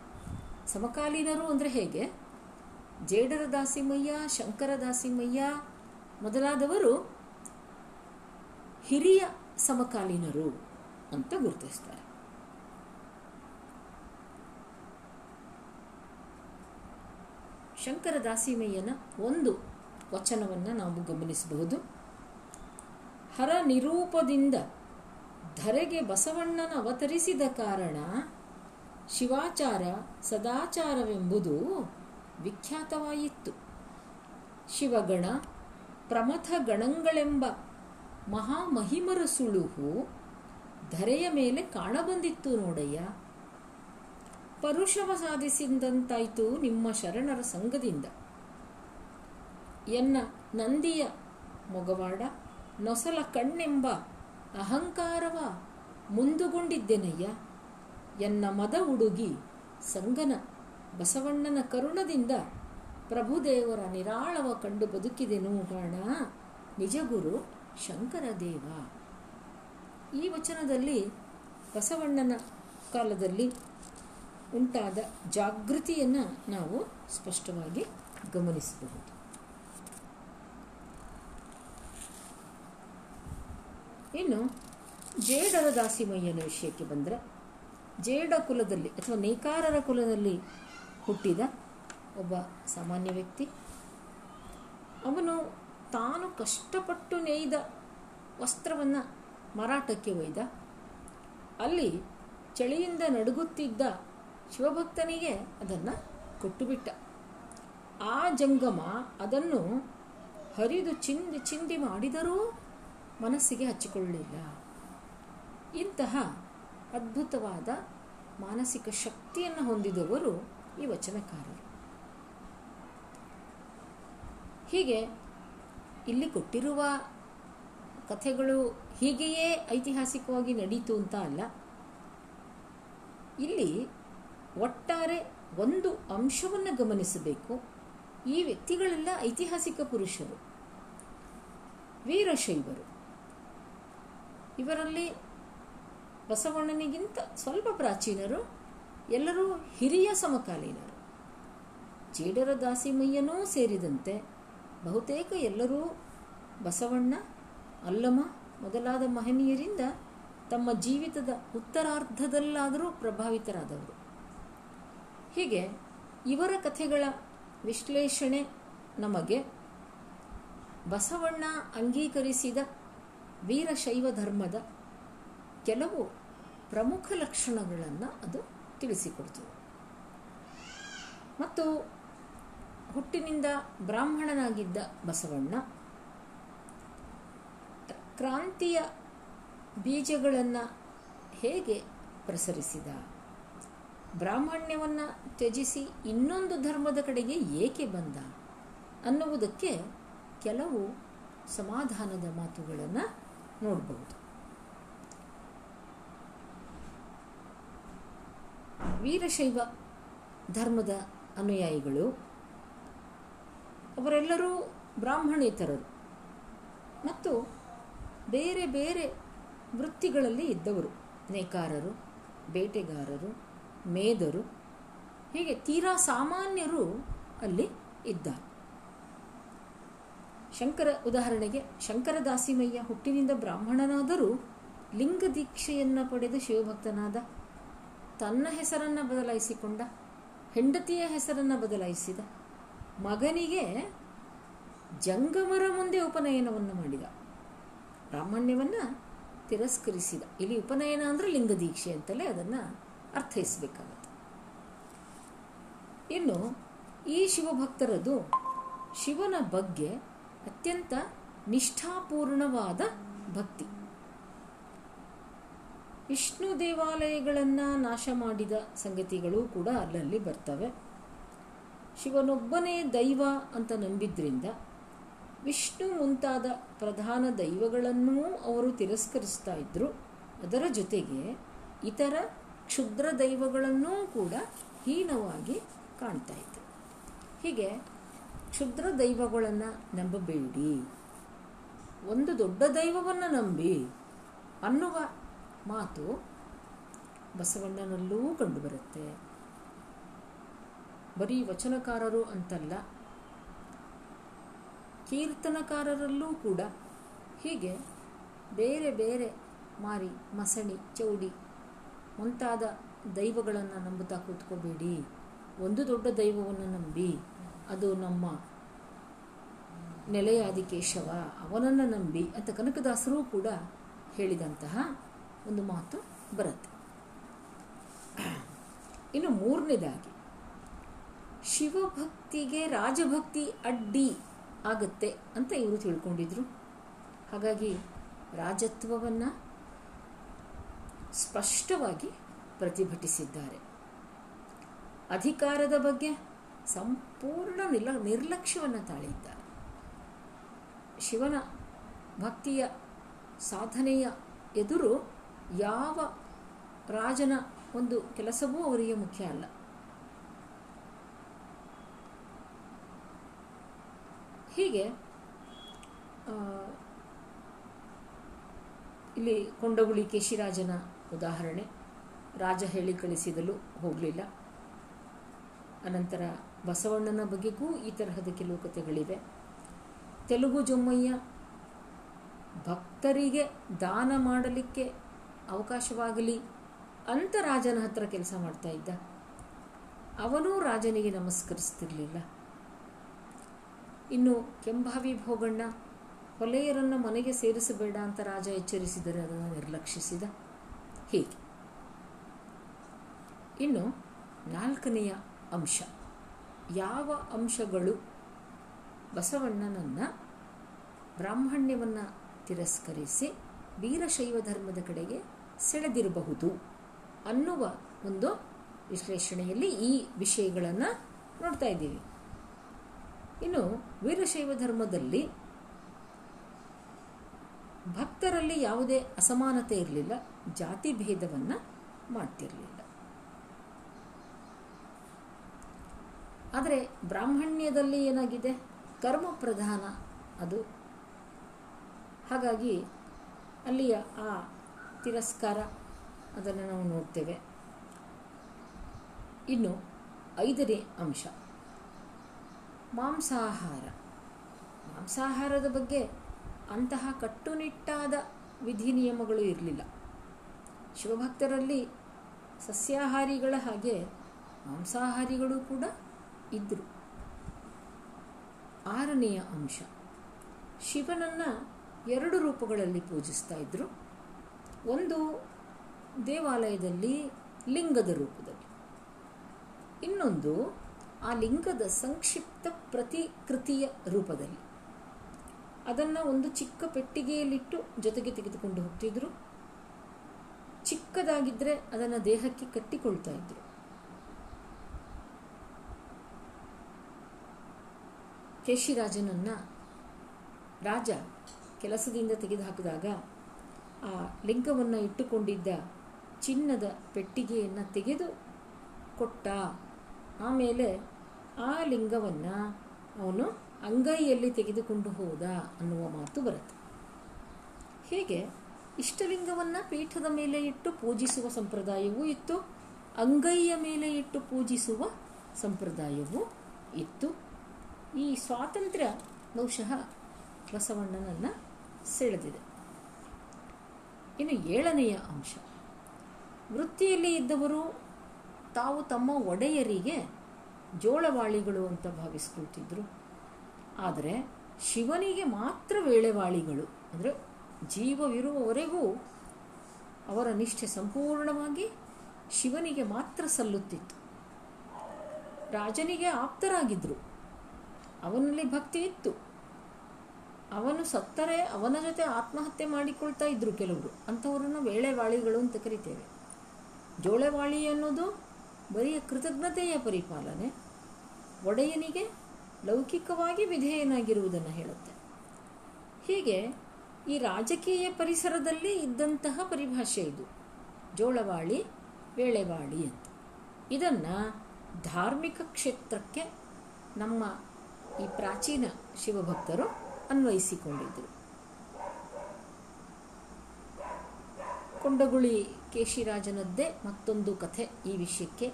ಸಮಕಾಲೀನರು ಅಂದರೆ ಹೇಗೆ? ಜೇಡರ ದಾಸಿಮಯ್ಯ ಶಂಕರ ದಾಸಿಮಯ್ಯ ಮೊದಲಾದವರು ಹಿರಿಯ ಸಮಕಾಲೀನರು ಅಂತ ಗುರುತಿಸ್ತಾರೆ. ಶಂಕರ ದಾಸಿಮಯ್ಯನ ಒಂದು ವಚನವನ್ನು ನಾವು ಗಮನಿಸಬಹುದು. ಹರ ನಿರೂಪದಿಂದ ಧರೆಗೆ ಬಸವಣ್ಣನ ಅವತರಿಸಿದ ಕಾರಣ ಶಿವಾಚಾರ ಸದಾಚಾರವೆಂಬುದು ವಿಖ್ಯಾತವಾಯಿತು ಶಿವಗಣ ಪ್ರಮಥ ಗಣಗಳೆಂಬ ಮಹಾಮಹಿಮರ ಸುಳುಹು ಧರೆಯ ಮೇಲೆ ಕಾಣಬಂದಿತ್ತು ನೋಡಯ್ಯ. ಪರುಷವ ಸಾಧಿಸಿದಂತಾಯಿತು ನಿಮ್ಮ ಶರಣರ ಸಂಘದಿಂದ. ಎನ್ನ ನಂದಿಯ ಮೊಗವಾಡ, ನೊಸಲ ಕಣ್ಣೆಂಬ ಅಹಂಕಾರವ ಮುಂದುಗೊಂಡಿದ್ದೆನಯ್ಯ? ಎನ್ನ ಮದ ಉಡುಗಿ ಸಂಗನ ಬಸವಣ್ಣನ ಕರುಣದಿಂದ ಪ್ರಭುದೇವರ ನಿರಾಳವ ಕಂಡು ಬದುಕಿದೆನು ಗಾಣ ನಿಜಗುರು ಶಂಕರದೇವ. ಈ ವಚನದಲ್ಲಿ ಬಸವಣ್ಣನ ಕಾಲದಲ್ಲಿ ಉಂಟಾದ ಜಾಗೃತಿಯನ್ನು ನಾವು ಸ್ಪಷ್ಟವಾಗಿ ಗಮನಿಸಬಹುದು. ಇನ್ನು ಜೇಡರ ದಾಸಿಮಯ್ಯನ ವಿಷಯಕ್ಕೆ ಬಂದರೆ, ಜೇಡ ಕುಲದಲ್ಲಿ ಅಥವಾ ನೇಕಾರರ ಕುಲದಲ್ಲಿ ಹುಟ್ಟಿದ ಒಬ್ಬ ಸಾಮಾನ್ಯ ವ್ಯಕ್ತಿ, ಅವನು ತಾನು ಕಷ್ಟಪಟ್ಟು ನೇಯ್ದ ವಸ್ತ್ರವನ್ನು ಮಾರಾಟಕ್ಕೆ ಒಯ್ದ, ಅಲ್ಲಿ ಚಳಿಯಿಂದ ನಡುಗುತ್ತಿದ್ದ ಶಿವಭಕ್ತನಿಗೆ ಅದನ್ನು ಕೊಟ್ಟುಬಿಟ್ಟ. ಆ ಜಂಗಮ ಅದನ್ನು ಹರಿದು ಚಿಂದಿ ಚಿಂದಿ ಮಾಡಿದರೂ ಮನಸ್ಸಿಗೆ ಹಚ್ಚಿಕೊಳ್ಳಲಿಲ್ಲ ಇಂತಹ ಅದ್ಭುತವಾದ ಮಾನಸಿಕ ಶಕ್ತಿಯನ್ನು ಹೊಂದಿದವರು ಈ ವಚನಕಾರರು. ಹೀಗೆ ಇಲ್ಲಿ ಕೊಟ್ಟಿರುವ ಕಥೆಗಳು ಹೀಗೆಯೇ ಐತಿಹಾಸಿಕವಾಗಿ ನಡೀತು ಅಂತ ಅಲ್ಲ. ಇಲ್ಲಿ ಒಟ್ಟಾರೆ ಒಂದು ಅಂಶವನ್ನು ಗಮನಿಸಬೇಕು. ಈ ವ್ಯಕ್ತಿಗಳೆಲ್ಲ ಐತಿಹಾಸಿಕ ಪುರುಷರು. ವೀರಶೈವರು ಇವರಲ್ಲಿ ಬಸವಣ್ಣನಿಗಿಂತ ಸ್ವಲ್ಪ ಪ್ರಾಚೀನರು, ಎಲ್ಲರೂ ಹಿರಿಯ ಸಮಕಾಲೀನರು. ಜೇಡರ ದಾಸಿಮಯ್ಯನೂ ಸೇರಿದಂತೆ ಬಹುತೇಕ ಎಲ್ಲರೂ ಬಸವಣ್ಣ ಅಲ್ಲಮ ಮೊದಲಾದ ಮಹನೀಯರಿಂದ ತಮ್ಮ ಜೀವಿತದ ಉತ್ತರಾರ್ಧದಲ್ಲಾದರೂ ಪ್ರಭಾವಿತರಾದವರು. ಹೀಗೆ ಇವರ ಕಥೆಗಳ ವಿಶ್ಲೇಷಣೆ ನಮಗೆ ಬಸವಣ್ಣ ಅಂಗೀಕರಿಸಿದ ವೀರಶೈವ ಧರ್ಮದ ಕೆಲವು ಪ್ರಮುಖ ಲಕ್ಷಣಗಳನ್ನು ಅದು ತಿಳಿಸಿಕೊಡ್ತದೆ ಮತ್ತು ಹುಟ್ಟಿನಿಂದ ಬ್ರಾಹ್ಮಣನಾಗಿದ್ದ ಬಸವಣ್ಣ ಕ್ರಾಂತಿಯ ಬೀಜಗಳನ್ನು ಹೇಗೆ ಪ್ರಸರಿಸಿದ? ಬ್ರಾಹ್ಮಣ್ಯವನ್ನು ತ್ಯಜಿಸಿ ಇನ್ನೊಂದು ಧರ್ಮದ ಕಡೆಗೆ ಏಕೆ ಬಂದ? ಅನ್ನುವುದಕ್ಕೆ ಕೆಲವು ಸಮಾಧಾನದ ಮಾತುಗಳನ್ನು ನೋಡಬಹುದು ವೀರಶೈವ ಧರ್ಮದ ಅನುಯಾಯಿಗಳು, ಅವರೆಲ್ಲರೂ ಬ್ರಾಹ್ಮಣೇತರರು ಮತ್ತು ಬೇರೆ ಬೇರೆ ವೃತ್ತಿಗಳಲ್ಲಿ ಇದ್ದವರು, ನೇಕಾರರು, ಬೇಟೆಗಾರರು ಮೇದರು, ಹೀಗೆ ತೀರಾ ಸಾಮಾನ್ಯರು ಅಲ್ಲಿ ಇದ್ದಾರೆ. ಶಂಕರ ಉದಾಹರಣೆಗೆ ಶಂಕರ ದಾಸಿಮಯ್ಯ ಹುಟ್ಟಿನಿಂದ ಬ್ರಾಹ್ಮಣನಾದರೂ ಲಿಂಗ ದೀಕ್ಷೆಯನ್ನು ಪಡೆದು ಶಿವಭಕ್ತನಾದ, ತನ್ನ ಹೆಸರನ್ನು ಬದಲಾಯಿಸಿಕೊಂಡ, ಹೆಂಡತಿಯ ಹೆಸರನ್ನು ಬದಲಾಯಿಸಿದ, ಮಗನಿಗೆ ಜಂಗಮರ ಮುಂದೆ ಉಪನಯನವನ್ನು ಮಾಡಿದ, ಬ್ರಾಹ್ಮಣ್ಯವನ್ನು ತಿರಸ್ಕರಿಸಿದ. ಇಲ್ಲಿ ಉಪನಯನ ಅಂದರೆ ಲಿಂಗ ದೀಕ್ಷೆ ಅಂತಲೇ ಅದನ್ನು ಅರ್ಥೈಸಬೇಕಾಗತ್ತೆ. ಇನ್ನು ಈ ಶಿವಭಕ್ತರದು ಶಿವನ ಬಗ್ಗೆ ಅತ್ಯಂತ ನಿಷ್ಠಾಪೂರ್ಣವಾದ ಭಕ್ತಿ. ವಿಷ್ಣು ದೇವಾಲಯಗಳನ್ನು ನಾಶ ಮಾಡಿದ ಸಂಗತಿಗಳು ಕೂಡ ಅಲ್ಲಲ್ಲಿ ಬರ್ತವೆ. ಶಿವನೊಬ್ಬನೇ ದೈವ ಅಂತ ನಂಬಿದ್ರಿಂದ ವಿಷ್ಣು ಮುಂತಾದ ಪ್ರಧಾನ ದೈವಗಳನ್ನೂ ಅವರು ತಿರಸ್ಕರಿಸ್ತಾ ಇದ್ರು. ಅದರ ಜೊತೆಗೆ ಇತರ ಕ್ಷುದ್ರ ದೈವಗಳನ್ನೂ ಕೂಡ ಹೀನವಾಗಿ ಕಾಣ್ತಾ ಇತ್ತು. ಹೀಗೆ ಕ್ಷುದ್ರ ದೈವಗಳನ್ನು ನಂಬಬೇಡಿ. ಒಂದು ದೊಡ್ಡ ದೈವವನ್ನು ನಂಬಿ ಅನ್ನುವ ಮಾತು ಬಸವಣ್ಣನಲ್ಲೂ ಕಂಡುಬರುತ್ತೆ. ಬರೀ ವಚನಕಾರರು ಅಂತಲ್ಲ, ಕೀರ್ತನಕಾರರಲ್ಲೂ ಕೂಡ ಹೀಗೆ ಬೇರೆ ಬೇರೆ ಮಾರಿ, ಮಸಣಿ, ಚೌಡಿ ಮುಂತಾದ ದೈವಗಳನ್ನು ನಂಬುತ್ತಾ ಕೂತ್ಕೋಬೇಡಿ. ಒಂದು ದೊಡ್ಡ ದೈವವನ್ನು ನಂಬಿ, ಅದು ನಮ್ಮ ನೆಲೆಯಾದಿ ಕೇಶವ ಅವನನ್ನು ನಂಬಿ ಅಂತ ಕನಕದಾಸರು ಕೂಡ ಹೇಳಿದಂತಹ ಒಂದು ಮಾತು ಬರುತ್ತೆ. ಇನ್ನು ಮೂರನೇದಾಗಿ, ಶಿವಭಕ್ತಿಗೆ ರಾಜಭಕ್ತಿ ಅಡ್ಡಿ ಆಗುತ್ತೆ ಅಂತ ಇವರು ತಿಳ್ಕೊಂಡಿದ್ರು. ಹಾಗಾಗಿ ರಾಜತ್ವವನ್ನು ಸ್ಪಷ್ಟವಾಗಿ ಪ್ರತಿಭಟಿಸಿದ್ದಾರೆ. ಅಧಿಕಾರದ ಬಗ್ಗೆ ಸಂಪೂರ್ಣ ನಿಲ ನಿರ್ಲಕ್ಷ್ಯವನ್ನು ತಾಳಿದ್ದಾರೆ. ಶಿವನ ಭಕ್ತಿಯ ಸಾಧನೆಯ ಎದುರು ಯಾವ ರಾಜನ ಒಂದು ಕೆಲಸವೂ ಅವರಿಗೆ ಮುಖ್ಯ ಅಲ್ಲ. ಹೀಗೆ ಇಲ್ಲಿ ಕೊಂಡಗುಳಿ ಕೇಶಿರಾಜನ ಉದಾಹರಣೆ, ರಾಜ ಹೇಳಿ ಕಳಿಸಿದಲು ಹೋಗಲಿಲ್ಲ. ಅನಂತರ ಬಸವಣ್ಣನ ಬಗೆಗೂ ಈ ತರಹದ ಕೆಲವು ಕಥೆಗಳಿವೆ. ತೆಲುಗು ಜೊಮ್ಮಯ್ಯ ಭಕ್ತರಿಗೆ ದಾನ ಮಾಡಲಿಕ್ಕೆ ಅವಕಾಶವಾಗಲಿ ಅಂತ ರಾಜನ ಹತ್ರ ಕೆಲಸ ಮಾಡ್ತಾ ಇದ್ದ. ಅವನೂ ರಾಜನಿಗೆ ನಮಸ್ಕರಿಸ್ತಿರ್ಲಿಲ್ಲ. ಇನ್ನು ಕೆಂಭಾವಿ ಭೋಗಣ್ಣ, ಹೊಲೆಯರನ್ನು ಮನೆಗೆ ಸೇರಿಸಬೇಡ ಅಂತ ರಾಜ ಎಚ್ಚರಿಸಿದರೆ ಅದನ್ನು ನಿರ್ಲಕ್ಷಿಸಿದ. ಹೀಗೆ. ಇನ್ನು ನಾಲ್ಕನೆಯ ಅಂಶ. ಯಾವ ಅಂಶಗಳು ಬಸವಣ್ಣನನ್ನು ಬ್ರಾಹ್ಮಣ್ಯವನ್ನು ತಿರಸ್ಕರಿಸಿ ವೀರಶೈವ ಧರ್ಮದ ಕಡೆಗೆ ಸೆಳೆದಿರಬಹುದು ಅನ್ನುವ ಒಂದು ವಿಶ್ಲೇಷಣೆಯಲ್ಲಿ ಈ ವಿಷಯಗಳನ್ನು ನೋಡ್ತಾ ಇದ್ದೀವಿ. ಇನ್ನು ವೀರಶೈವ ಧರ್ಮದಲ್ಲಿ ಭಕ್ತರಲ್ಲಿ ಯಾವುದೇ ಅಸಮಾನತೆ ಇರಲಿಲ್ಲ, ಜಾತಿ ಭೇದವನ್ನು ಮಾಡ್ತಿರಲಿಲ್ಲ. ಆದರೆ ಬ್ರಾಹ್ಮಣ್ಯದಲ್ಲಿ ಏನಾಗಿದೆ? ಕರ್ಮ ಪ್ರಧಾನ ಅದು. ಹಾಗಾಗಿ ಅಲ್ಲಿಯ ಆ ತಿರಸ್ಕಾರ ಅದನ್ನು ನಾವು ನೋಡ್ತೇವೆ. ಇನ್ನು ಐದನೇ ಅಂಶ. ಮಾಂಸಾಹಾರ. ಮಾಂಸಾಹಾರದ ಬಗ್ಗೆ ಅಂತಹ ಕಟ್ಟುನಿಟ್ಟಾದ ವಿಧಿ ನಿಯಮಗಳು ಇರಲಿಲ್ಲ. ಶಿವಭಕ್ತರಲ್ಲಿ ಸಸ್ಯಾಹಾರಿಗಳ ಹಾಗೆ ಮಾಂಸಾಹಾರಿಗಳು ಕೂಡ ಇದ್ದರು ಆರನೆಯ ಅಂಶ, ಶಿವನನ್ನು ಎರಡು ರೂಪಗಳಲ್ಲಿ ಪೂಜಿಸ್ತಾ ಇದ್ದರು ಒಂದು ದೇವಾಲಯದಲ್ಲಿ ಲಿಂಗದ ರೂಪದಲ್ಲಿ, ಇನ್ನೊಂದು ಆ ಲಿಂಗದ ಸಂಕ್ಷಿಪ್ತ ಪ್ರತಿಕೃತಿಯ ರೂಪದಲ್ಲಿ. ಅದನ್ನು ಒಂದು ಚಿಕ್ಕ ಪೆಟ್ಟಿಗೆಯಲ್ಲಿಟ್ಟು ಜೊತೆಗೆ ತೆಗೆದುಕೊಂಡು ಹೋಗ್ತಿದ್ರು. ಚಿಕ್ಕದಾಗಿದ್ದರೆ ಅದನ್ನು ದೇಹಕ್ಕೆ ಕಟ್ಟಿಕೊಳ್ತಾ ಇದ್ರು. ಕೇಶಿರಾಜನನ್ನ ರಾಜ ಕೆಲಸದಿಂದ ತೆಗೆದುಹಾಕಿದಾಗ ಆ ಲಿಂಗವನ್ನು ಇಟ್ಟುಕೊಂಡಿದ್ದ ಚಿನ್ನದ ಪೆಟ್ಟಿಗೆಯನ್ನು ತೆಗೆದು ಕೊಟ್ಟ. ಆಮೇಲೆ ಆ ಲಿಂಗವನ್ನು ಅವನು ಅಂಗೈಯಲ್ಲಿ ತೆಗೆದುಕೊಂಡು ಹೋದ ಅನ್ನುವ ಮಾತು ಬರುತ್ತೆ. ಹೀಗೆ? ಇಷ್ಟಲಿಂಗವನ್ನು ಪೀಠದ ಮೇಲೆ ಇಟ್ಟು ಪೂಜಿಸುವ ಸಂಪ್ರದಾಯವೂ ಇತ್ತು. ಅಂಗೈಯ ಮೇಲೆ ಇಟ್ಟು ಪೂಜಿಸುವ ಸಂಪ್ರದಾಯವೂ ಇತ್ತು. ಈ ಸ್ವಾತಂತ್ರ್ಯ ಬಹುಶಃ ಬಸವಣ್ಣನನ್ನು ಸೆಳೆದಿದೆ. ಇನ್ನು ಏಳನೆಯ ಅಂಶ. ವೃತ್ತಿಯಲ್ಲಿ ಇದ್ದವರು ತಾವು ತಮ್ಮ ಒಡೆಯರಿಗೆ ಜೋಳವಾಳಿಗಳು ಅಂತ ಭಾವಿಸ್ಕೊಳ್ತಿದ್ರು. ಆದರೆ ಶಿವನಿಗೆ ಮಾತ್ರ ವೇಳೆವಾಳಿಗಳು, ಅಂದರೆ ಜೀವವಿರುವವರೆಗೂ ಅವರ ನಿಷ್ಠೆ ಸಂಪೂರ್ಣವಾಗಿ ಶಿವನಿಗೆ ಮಾತ್ರ ಸಲ್ಲುತ್ತಿತ್ತು. ರಾಜನಿಗೆ ಆಪ್ತರಾಗಿದ್ದರು ಅವನಲ್ಲಿ ಭಕ್ತಿ ಇತ್ತು. ಅವನು ಸತ್ತರೆ ಅವನ ಜೊತೆ ಆತ್ಮಹತ್ಯೆ ಮಾಡಿಕೊಳ್ತಾ ಇದ್ರು ಕೆಲವರು. ಅಂಥವರನ್ನು ವೇಳೆವಾಳಿಗಳು ಅಂತ ಕರಿತೇವೆ. ಜೋಳೆವಾಳಿ ಅನ್ನೋದು ಬರೀ ಕೃತಜ್ಞತೆಯ ಪರಿಪಾಲನೆ. ಒಡೆಯನಿಗೆ ಲೌಕಿಕವಾಗಿ ವಿಧೇಯನಾಗಿರುವುದನ್ನು ಹೇಳುತ್ತೆ. ಹೀಗೆ ಈ ರಾಜಕೀಯ ಪರಿಸರದಲ್ಲಿ ಇದ್ದಂತಹ ಪರಿಭಾಷೆ ಇದು. ಜೋಳವಾಳಿ, ವೇಳೆವಾಳಿ ಅಂತ. ಇದನ್ನು ಧಾರ್ಮಿಕ ಕ್ಷೇತ್ರಕ್ಕೆ ನಮ್ಮ ಈ ಪ್ರಾಚೀನ ಶಿವಭಕ್ತರು ಅನ್ವಯಿಸಿಕೊಂಡಿದ್ದರು ಕೊಂಡಗುಳಿ ಕೇಶಿರಾಜನದ್ದೇ ಮತ್ತೊಂದು ಕಥೆ ಈ ವಿಷಯಕ್ಕೆ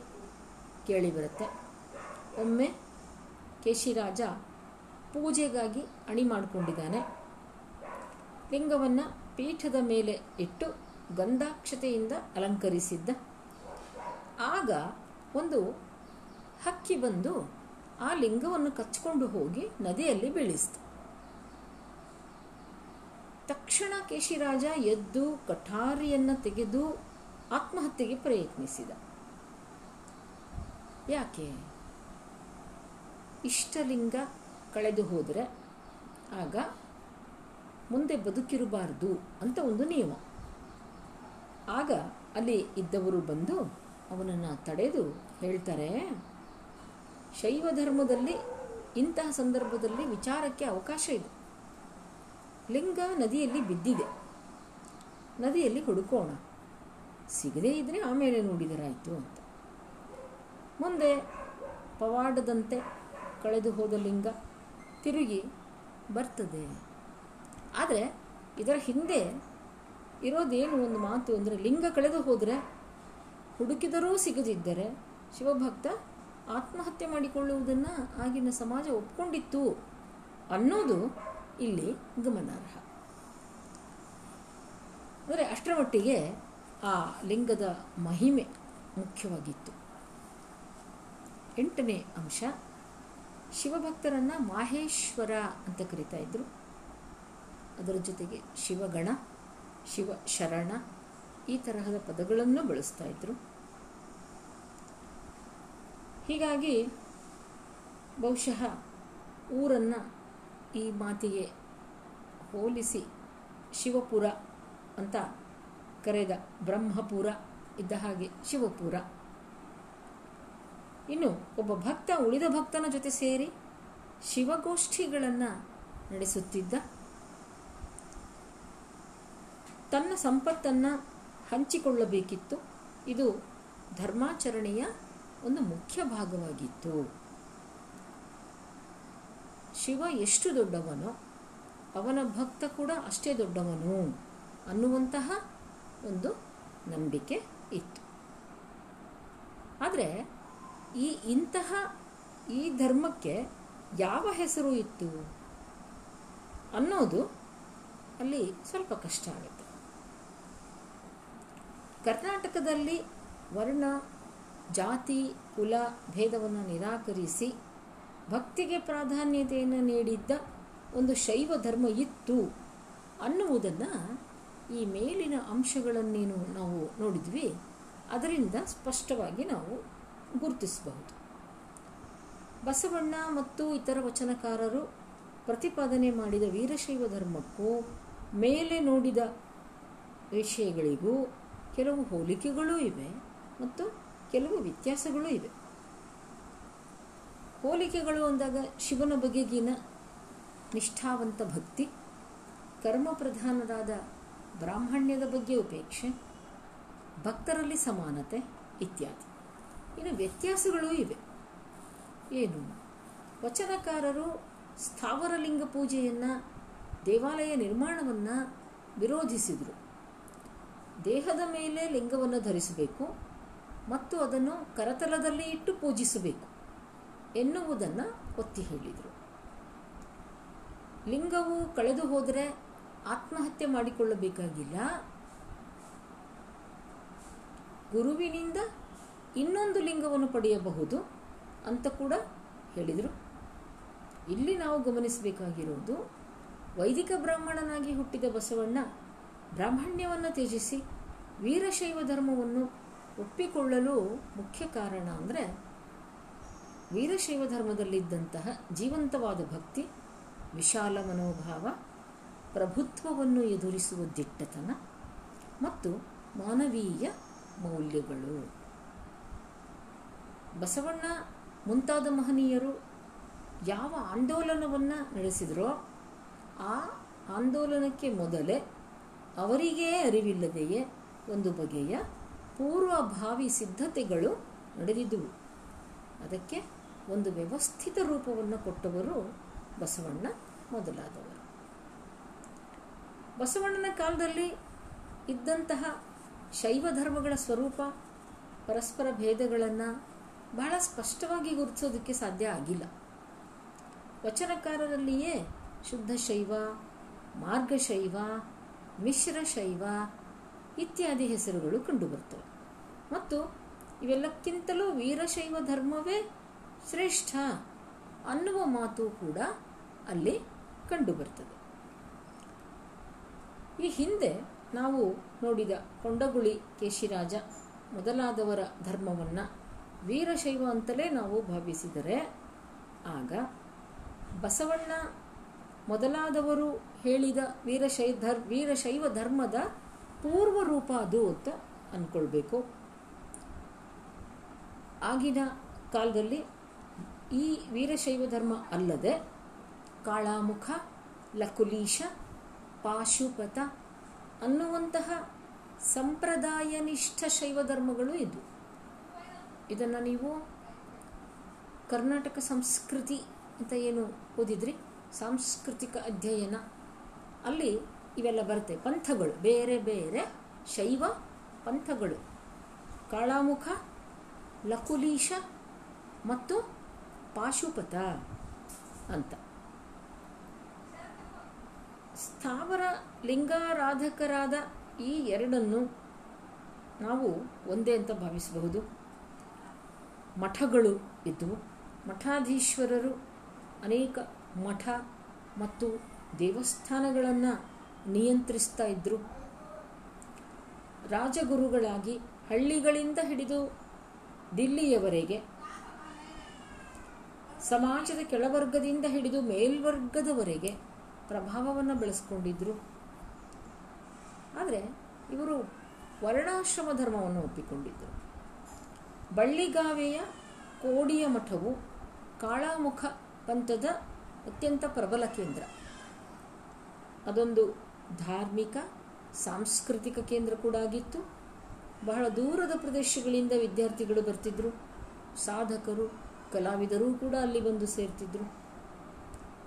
ಕೇಳಿಬರುತ್ತೆ ಒಮ್ಮೆ ಕೇಶಿರಾಜ ಪೂಜೆಗಾಗಿ ಅಣಿ ಮಾಡಿಕೊಂಡಿದ್ದಾನೆ ಲಿಂಗವನ್ನು ಪೀಠದ ಮೇಲೆ ಇಟ್ಟು ಗಂಧಾಕ್ಷತೆಯಿಂದ ಅಲಂಕರಿಸಿದ್ದ. ಆಗ ಒಂದು ಹಕ್ಕಿ ಬಂದು ಆ ಲಿಂಗವನ್ನು ಕಚ್ಕೊಂಡು ಹೋಗಿ ನದಿಯಲ್ಲಿ ಬೀಳಿಸ್ತು. ತಕ್ಷಣ ಕೇಶಿರಾಜ ಎದ್ದು ಕಠಾರಿಯನ್ನು ತೆಗೆದು ಆತ್ಮಹತ್ಯೆಗೆ ಪ್ರಯತ್ನಿಸಿದ. ಯಾಕೆ? ಇಷ್ಟಲಿಂಗ ಕಳೆದು ಹೋದರೆ ಆಗ ಮುಂದೆ ಬದುಕಿರಬಾರದು ಅಂತ ಒಂದು ನಿಯಮ. ಆಗ ಅಲ್ಲಿ ಇದ್ದವರು ಬಂದು ಅವನನ್ನು ತಡೆದು ಹೇಳ್ತಾರೆ, ಶೈವ ಧರ್ಮದಲ್ಲಿ ಇಂತಹ ಸಂದರ್ಭದಲ್ಲಿ ವಿಚಾರಕ್ಕೆ ಅವಕಾಶ ಇದೆ. ಲಿಂಗ ನದಿಯಲ್ಲಿ ಬಿದ್ದಿದೆ. ನದಿಯಲ್ಲಿ ಹುಡುಕೋಣ. ಸಿಗದೇ ಇದ್ದರೆ ಆಮೇಲೆ ನೋಡಿದರಾಯಿತು ಅಂತ. ಮುಂದೆ ಪವಾಡದಂತೆ ಕಳೆದು ಹೋದ ಲಿಂಗ ತಿರುಗಿ ಬರ್ತದೆ. ಆದರೆ ಇದರ ಹಿಂದೆ ಇರೋದೇನು ಒಂದು ಮಾತು ಅಂದರೆ ಲಿಂಗ ಕಳೆದು ಹೋದರೆ ಹುಡುಕಿದರೂ ಸಿಗದಿದ್ದರೆ ಶಿವಭಕ್ತ ಆತ್ಮಹತ್ಯೆ ಮಾಡಿಕೊಳ್ಳುವುದನ್ನು ಆಗಿನ ಸಮಾಜ ಒಪ್ಕೊಂಡಿತ್ತು ಅನ್ನೋದು ಇಲ್ಲಿ ಗಮನಾರ್ಹ. ಅಂದರೆ ಅಷ್ಟರ ಮಟ್ಟಿಗೆ ಆ ಲಿಂಗದ ಮಹಿಮೆ ಮುಖ್ಯವಾಗಿತ್ತು. ಎಂಟನೇ ಅಂಶ. ಶಿವಭಕ್ತರನ್ನು ಮಾಹೇಶ್ವರ ಅಂತ ಕರಿತಾ ಇದ್ರು. ಅದರ ಜೊತೆಗೆ ಶಿವಗಣ, ಶಿವ ಶರಣ, ಈ ತರಹದ ಪದಗಳನ್ನು ಬಳಸ್ತಾ ಇದ್ರು. ಹೀಗಾಗಿ ಬಹುಶಃ ಊರನ್ನು ಈ ಮಾತಿಗೆ ಹೋಲಿಸಿ ಶಿವಪುರ ಅಂತ ಕರೆದ ಬ್ರಹ್ಮಪುರ ಇದ್ದ ಹಾಗೆ ಶಿವಪುರ. ಇನ್ನು ಒಬ್ಬ ಭಕ್ತ, ಉಳಿದ ಭಕ್ತನ ಜೊತೆ ಸೇರಿ ಶಿವಗೋಷ್ಠಿಗಳನ್ನು ನಡೆಸುತ್ತಿದ್ದ. ತನ್ನ ಸಂಪತ್ತನ್ನು ಹಂಚಿಕೊಳ್ಳಬೇಕಿತ್ತು. ಇದು ಧರ್ಮಾಚರಣೆಯ ಒಂದು ಮುಖ್ಯ ಭಾಗವಾಗಿತ್ತು. ಶಿವ ಎಷ್ಟು ದೊಡ್ಡವನೋ, ಅವನ ಭಕ್ತ ಕೂಡ ಅಷ್ಟೇ ದೊಡ್ಡವನು ಅನ್ನುವಂತಹ ಒಂದು ನಂಬಿಕೆ ಇತ್ತು. ಆದರೆ ಈ ಇಂತಹ ಈ ಧರ್ಮಕ್ಕೆ ಯಾವ ಹೆಸರು ಇತ್ತು? ಅನ್ನೋದು ಅಲ್ಲಿ ಸ್ವಲ್ಪ ಕಷ್ಟ ಆಗುತ್ತೆ. ಕರ್ನಾಟಕದಲ್ಲಿ ವರ್ಣ, ಜಾತಿ, ಕುಲ ಭೇದವನ್ನು ನಿರಾಕರಿಸಿ ಭಕ್ತಿಗೆ ಪ್ರಾಧಾನ್ಯತೆಯನ್ನು ನೀಡಿದ್ದ ಒಂದು ಶೈವ ಧರ್ಮ ಇತ್ತು ಅನ್ನುವುದನ್ನು ಈ ಮೇಲಿನ ಅಂಶಗಳನ್ನೇನು ನಾವು ನೋಡಿದ್ವಿ. ಅದರಿಂದ ಸ್ಪಷ್ಟವಾಗಿ ನಾವು ಗುರುತಿಸಬಹುದು. ಬಸವಣ್ಣ ಮತ್ತು ಇತರ ವಚನಕಾರರು ಪ್ರತಿಪಾದನೆ ಮಾಡಿದ ವೀರಶೈವ ಧರ್ಮಕ್ಕೂ ಮೇಲೆ ನೋಡಿದ ವಿಷಯಗಳಿಗೂ ಕೆಲವು ಹೋಲಿಕೆಗಳೂ ಇವೆ ಮತ್ತು ಕೆಲವು ವ್ಯತ್ಯಾಸಗಳೂ ಇವೆ. ಹೋಲಿಕೆಗಳು ಅಂದಾಗ ಶಿವನ ಬಗೆಗಿನ ನಿಷ್ಠಾವಂತ ಭಕ್ತಿ ಕರ್ಮ ಪ್ರಧಾನರಾದ ಬ್ರಾಹ್ಮಣ್ಯದ ಬಗ್ಗೆ ಉಪೇಕ್ಷೆ, ಭಕ್ತರಲ್ಲಿ ಸಮಾನತೆ ಇತ್ಯಾದಿ. ಇನ್ನು ವ್ಯತ್ಯಾಸಗಳೂ ಇವೆ. ಏನು? ವಚನಕಾರರು ಸ್ಥಾವರಲಿಂಗ ಪೂಜೆಯನ್ನು, ದೇವಾಲಯ ನಿರ್ಮಾಣವನ್ನು ವಿರೋಧಿಸಿದರು. ದೇಹದ ಮೇಲೆ ಲಿಂಗವನ್ನು ಧರಿಸಬೇಕು ಮತ್ತು ಅದನ್ನು ಕರತಲದಲ್ಲಿ ಇಟ್ಟು ಪೂಜಿಸಬೇಕು ಎನ್ನುವುದನ್ನು ಒತ್ತಿ ಹೇಳಿದರು. ಲಿಂಗವು ಕಳೆದು ಹೋದರೆ ಆತ್ಮಹತ್ಯೆ ಮಾಡಿಕೊಳ್ಳಬೇಕಾಗಿಲ್ಲ. ಗುರುವಿನಿಂದ ಇನ್ನೊಂದು ಲಿಂಗವನ್ನು ಪಡೆಯಬಹುದು ಅಂತ ಕೂಡ ಹೇಳಿದರು. ಇಲ್ಲಿ ನಾವು ಗಮನಿಸಬೇಕಾಗಿರುವುದು ವೈದಿಕ ಬ್ರಾಹ್ಮಣನಾಗಿ ಹುಟ್ಟಿದ ಬಸವಣ್ಣ ಬ್ರಾಹ್ಮಣ್ಯವನ್ನು ತ್ಯಜಿಸಿ ವೀರಶೈವ ಧರ್ಮವನ್ನು ಒಪ್ಪಿಕೊಳ್ಳಲು ಮುಖ್ಯ ಕಾರಣ ಅಂದರೆ ವೀರಶೈವ ಧರ್ಮದಲ್ಲಿದ್ದಂತಹ ಜೀವಂತವಾದ ಭಕ್ತಿ, ವಿಶಾಲ ಮನೋಭಾವ, ಪ್ರಭುತ್ವವನ್ನು ಎದುರಿಸುವ ದಿಟ್ಟತನ ಮತ್ತು ಮಾನವೀಯ ಮೌಲ್ಯಗಳು. ಬಸವಣ್ಣ ಮುಂತಾದ ಮಹನೀಯರು ಯಾವ ಆಂದೋಲನವನ್ನು ನಡೆಸಿದರೋ ಆ ಆಂದೋಲನಕ್ಕೆ ಮೊದಲೇ ಅವರಿಗೇ ಅರಿವಿಲ್ಲದೆಯೇ ಒಂದು ಬಗೆಯ ಪೂರ್ವಭಾವಿ ಸಿದ್ಧತೆಗಳು ನಡೆದಿದ್ದುವು. ಅದಕ್ಕೆ ಒಂದು ವ್ಯವಸ್ಥಿತ ರೂಪವನ್ನು ಕೊಟ್ಟವರು ಬಸವಣ್ಣ ಮೊದಲಾದವರು. ಬಸವಣ್ಣನ ಕಾಲದಲ್ಲಿ ಇದ್ದಂತಹ ಶೈವ ಧರ್ಮಗಳ ಸ್ವರೂಪ, ಪರಸ್ಪರ ಭೇದಗಳನ್ನು ಬಹಳ ಸ್ಪಷ್ಟವಾಗಿ ಗುರುತಿಸೋದಕ್ಕೆ ಸಾಧ್ಯ ಆಗಿಲ್ಲ. ವಚನಕಾರರಲ್ಲಿಯೇ ಶುದ್ಧ ಶೈವ ಮಾರ್ಗಶೈವ ಮಿಶ್ರ ಶೈವ ಇತ್ಯಾದಿ ಹೆಸರುಗಳು ಕಂಡುಬರ್ತವೆ. ಮತ್ತು ಇವೆಲ್ಲಕ್ಕಿಂತಲೂ ವೀರಶೈವ ಧರ್ಮವೇ ಶ್ರೇಷ್ಠ ಅನ್ನುವ ಮಾತು ಕೂಡ ಅಲ್ಲಿ ಕಂಡುಬರ್ತದೆ. ಈ ಹಿಂದೆ ನಾವು ನೋಡಿದ ಕೊಂಡಗುಳಿ ಕೇಶಿರಾಜ ಮೊದಲಾದವರ ಧರ್ಮವನ್ನು ವೀರಶೈವ ಅಂತಲೇ ನಾವು ಭಾವಿಸಿದರೆ ಆಗ ಬಸವಣ್ಣ ಮೊದಲಾದವರು ಹೇಳಿದ ವೀರಶೈ ಧರ್, ವೀರಶೈವ ಧರ್ಮದ ಪೂರ್ವ ರೂಪ ಅದು ಅಂತ ಅಂದ್ಕೊಳ್ಬೇಕು ಆಗಿನ ಕಾಲದಲ್ಲಿ ಈ ವೀರಶೈವ ಧರ್ಮ ಅಲ್ಲದೆ ಕಾಳಾಮುಖ, ಲಕುಲೀಶ, ಪಾಶುಪತ ಅನ್ನುವಂತಹ ಸಂಪ್ರದಾಯನಿಷ್ಠ ಶೈವ ಧರ್ಮಗಳು ಇದ್ವು. ಇದನ್ನು ನೀವು ಕರ್ನಾಟಕ ಸಂಸ್ಕೃತಿ ಅಂತ ಏನು ಓದಿದ್ರಿ? ಸಾಂಸ್ಕೃತಿಕ ಅಧ್ಯಯನ. ಅಲ್ಲಿ ಇವೆಲ್ಲ ಬರುತ್ತೆ. ಪಂಥಗಳು. ಬೇರೆ ಬೇರೆ ಶೈವ ಪಂಥಗಳು. ಕಾಳಾಮುಖ, ಲಕುಲೀಶ ಮತ್ತು ಪಾಶುಪತ ಅಂತ. ಸ್ಥಾವರ ಲಿಂಗಾರಾಧಕರಾದ ಈ ಎರಡನ್ನು ನಾವು ಒಂದೇ ಅಂತ ಭಾವಿಸಬಹುದು. ಮಠಗಳು ಇದ್ದವು. ಮಠಾಧೀಶ್ವರರು ಅನೇಕ ಮಠ ಮತ್ತು ದೇವಸ್ಥಾನಗಳನ್ನು ನಿಯಂತ್ರಿಸ್ತಾ ಇದ್ದರು ರಾಜಗುರುಗಳಾಗಿ ಹಳ್ಳಿಗಳಿಂದ ಹಿಡಿದು ದಿಲ್ಲಿಯವರೆಗೆ ಸಮಾಜದ ಕೆಳವರ್ಗದಿಂದ ಹಿಡಿದು ಮೇಲ್ವರ್ಗದವರೆಗೆ ಪ್ರಭಾವವನ್ನು ಬೆಳೆಸ್ಕೊಂಡಿದ್ರು. ಆದರೆ ಇವರು ವರ್ಣಾಶ್ರಮ ಧರ್ಮವನ್ನು ಒಪ್ಪಿಕೊಂಡಿದ್ದರು ಬಳ್ಳಿಗಾವೆಯ ಕೋಡಿಯ ಮಠವು ಕಾಳಾಮುಖ ಪಂಥದ ಅತ್ಯಂತ ಪ್ರಬಲ ಕೇಂದ್ರ. ಅದೊಂದು ಧಾರ್ಮಿಕ, ಸಾಂಸ್ಕೃತಿಕ ಕೇಂದ್ರ ಕೂಡ ಆಗಿತ್ತು. ಬಹಳ ದೂರದ ಪ್ರದೇಶಗಳಿಂದ ವಿದ್ಯಾರ್ಥಿಗಳು ಬರ್ತಿದ್ರು. ಸಾಧಕರು, ಕಲಾವಿದರು ಕೂಡ ಅಲ್ಲಿ ಬಂದು ಸೇರ್ತಿದ್ರು.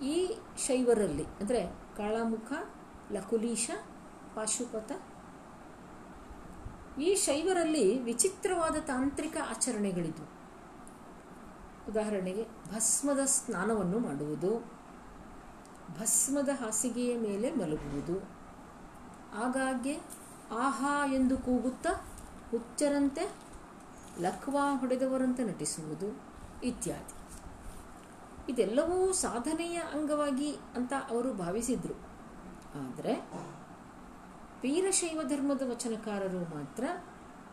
ಈ ಶೈವರಲ್ಲಿ, ಅಂದರೆ ಕಾಳಾಮುಖ, ಲಕುಲೀಶ, ಪಾಶುಪತ ಈ ಶೈವರಲ್ಲಿ ವಿಚಿತ್ರವಾದ ತಾಂತ್ರಿಕ ಆಚರಣೆಗಳಿದ್ವು. ಉದಾಹರಣೆಗೆ ಭಸ್ಮದ ಸ್ನಾನವನ್ನು ಮಾಡುವುದು, ಭಸ್ಮದ ಹಾಸಿಗೆಯ ಮೇಲೆ ಮಲಗುವುದು. ಆಗಾಗ್ಗೆ ಆಹಾ ಎಂದು ಕೂಗುತ್ತಾ ಹುಚ್ಚರಂತೆ ಲಕ್ವಾ ಹೊಡೆದವರಂತೆ ನಟಿಸುವುದು ಇತ್ಯಾದಿ. ಇದೆಲ್ಲವೂ ಸಾಧನೆಯ ಅಂಗವಾಗಿ ಅಂತ ಅವರು ಭಾವಿಸಿದ್ರು. ಆದರೆ ವೀರಶೈವ ಧರ್ಮದ ವಚನಕಾರರು ಮಾತ್ರ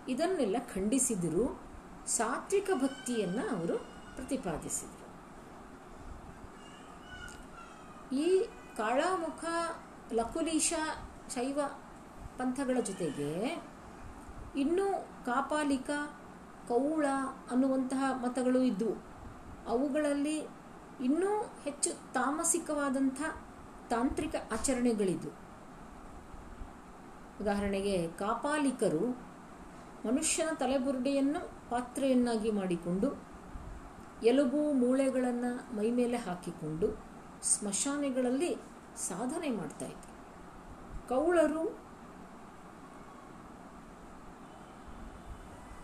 ಇದನ್ನೆಲ್ಲ ಖಂಡಿಸಿದರು. ಸಾತ್ವಿಕ ಭಕ್ತಿಯನ್ನು ಅವರು ಪ್ರತಿಪಾದಿಸಿದರು. ಈ ಕಾಳಾಮುಖ ಲಕುಲೀಶ ಶೈವ ಪಂಥಗಳ ಜೊತೆಗೆ ಇನ್ನೂ ಕಾಪಾಲಿಕ, ಕೌಳ ಅನ್ನುವಂತಹ ಮತಗಳು ಇದ್ದವು ಅವುಗಳಲ್ಲಿ ಇನ್ನೂ ಹೆಚ್ಚು ತಾಮಸಿಕವಾದಂಥ ತಾಂತ್ರಿಕ ಆಚರಣೆಗಳಿದ್ದು ಉದಾಹರಣೆಗೆ ಕಾಪಾಲಿಕರು ಮನುಷ್ಯನ ತಲೆಬುರುಡೆಯನ್ನು ಪಾತ್ರೆಯನ್ನಾಗಿ ಮಾಡಿಕೊಂಡು ಎಲುಬು ಮೂಳೆಗಳನ್ನು ಮೈಮೇಲೆ ಹಾಕಿಕೊಂಡು ಸ್ಮಶಾನೆಗಳಲ್ಲಿ ಸಾಧನೆ ಮಾಡ್ತಾ ಇದ್ರು. ಕೌಳರು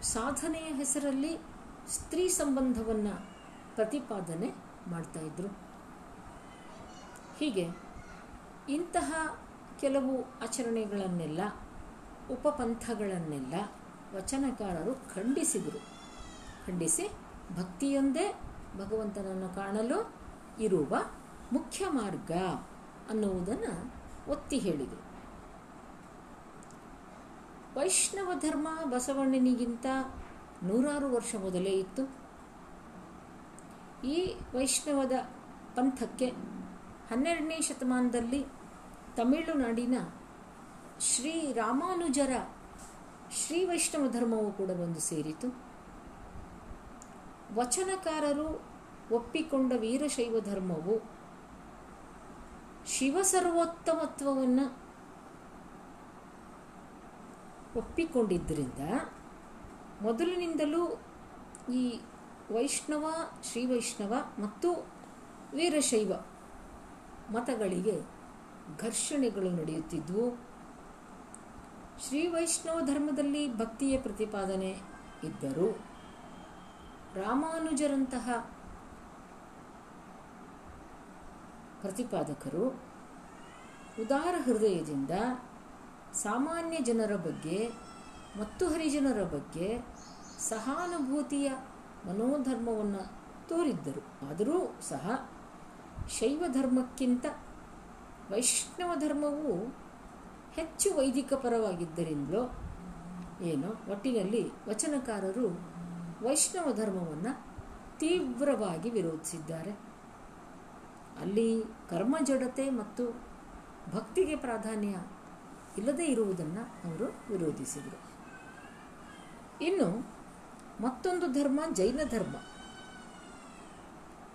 ಸಾಧನೆಯ ಹೆಸರಲ್ಲಿ ಸ್ತ್ರೀ ಸಂಬಂಧವನ್ನು ಪ್ರತಿಪಾದನೆ ಮಾಡ್ತಾ ಇದ್ರು. ಹೀಗೆ ಇಂತಹ ಕೆಲವು ಆಚರಣೆಗಳನ್ನೆಲ್ಲ, ಉಪಪಂಥಗಳನ್ನೆಲ್ಲ ವಚನಕಾರರು ಖಂಡಿಸಿದರು. ಖಂಡಿಸಿ ಭಕ್ತಿಯೊಂದೇ ಭಗವಂತನನ್ನು ಕಾಣಲು ಇರುವ ಮುಖ್ಯ ಮಾರ್ಗ ಅನ್ನುವುದನ್ನು ಒತ್ತಿ ಹೇಳಿದರು. ವೈಷ್ಣವ ಧರ್ಮ ಬಸವಣ್ಣನಿಗಿಂತ ನೂರಾರು ವರ್ಷ ಮೊದಲೇ ಇತ್ತು. ಈ ವೈಷ್ಣವದ ಪಂಥಕ್ಕೆ ಹನ್ನೆರಡನೇ ಶತಮಾನದಲ್ಲಿ ತಮಿಳುನಾಡಿನ ಶ್ರೀ ರಾಮಾನುಜರ ಶ್ರೀ ವೈಷ್ಣವ ಧರ್ಮವು ಕೂಡ ಬಂದು ಸೇರಿತು. ವಚನಕಾರರು ಒಪ್ಪಿಕೊಂಡ ವೀರಶೈವ ಧರ್ಮವು ಶಿವಸರ್ವೋತ್ತಮತ್ವವನ್ನು ಒಪ್ಪಿಕೊಂಡಿದ್ದರಿಂದ ಮೊದಲಿನಿಂದಲೂ ಈ ವೈಷ್ಣವ, ಶ್ರೀ ವೈಷ್ಣವ ಮತ್ತು ವೀರಶೈವ ಮತಗಳಿಗೆ ಘರ್ಷಣೆಗಳು ನಡೆಯುತ್ತಿದ್ವು. ಶ್ರೀ ವೈಷ್ಣವ ಧರ್ಮದಲ್ಲಿ ಭಕ್ತಿಯ ಪ್ರತಿಪಾದನೆ ಇದ್ದರು ರಾಮಾನುಜರಂತಹ ಪ್ರತಿಪಾದಕರು ಉದಾರ ಹೃದಯದಿಂದ ಸಾಮಾನ್ಯ ಜನರ ಬಗ್ಗೆ ಮತ್ತು ಹರಿಜನರ ಬಗ್ಗೆ ಸಹಾನುಭೂತಿಯ ಮನೋಧರ್ಮವನ್ನು ತೋರಿದ್ದರು. ಆದರೂ ಸಹ ಶೈವ ಧರ್ಮಕ್ಕಿಂತ ವೈಷ್ಣವ ಧರ್ಮವು ಹೆಚ್ಚು ವೈದಿಕ ಪರವಾಗಿದ್ದರಿಂದಲೋ ಏನೋ ಒಟ್ಟಿನಲ್ಲಿ ವಚನಕಾರರು ವೈಷ್ಣವ ಧರ್ಮವನ್ನು ತೀವ್ರವಾಗಿ ವಿರೋಧಿಸಿದ್ದಾರೆ. ಅಲ್ಲಿ ಕರ್ಮ ಜಡತೆ ಮತ್ತು ಭಕ್ತಿಗೆ ಪ್ರಾಧಾನ್ಯ ಇಲ್ಲದೇ ಇರುವುದನ್ನು ಅವರು ವಿರೋಧಿಸಿದರು. ಇನ್ನು ಮತ್ತೊಂದು ಧರ್ಮ ಜೈನ ಧರ್ಮ.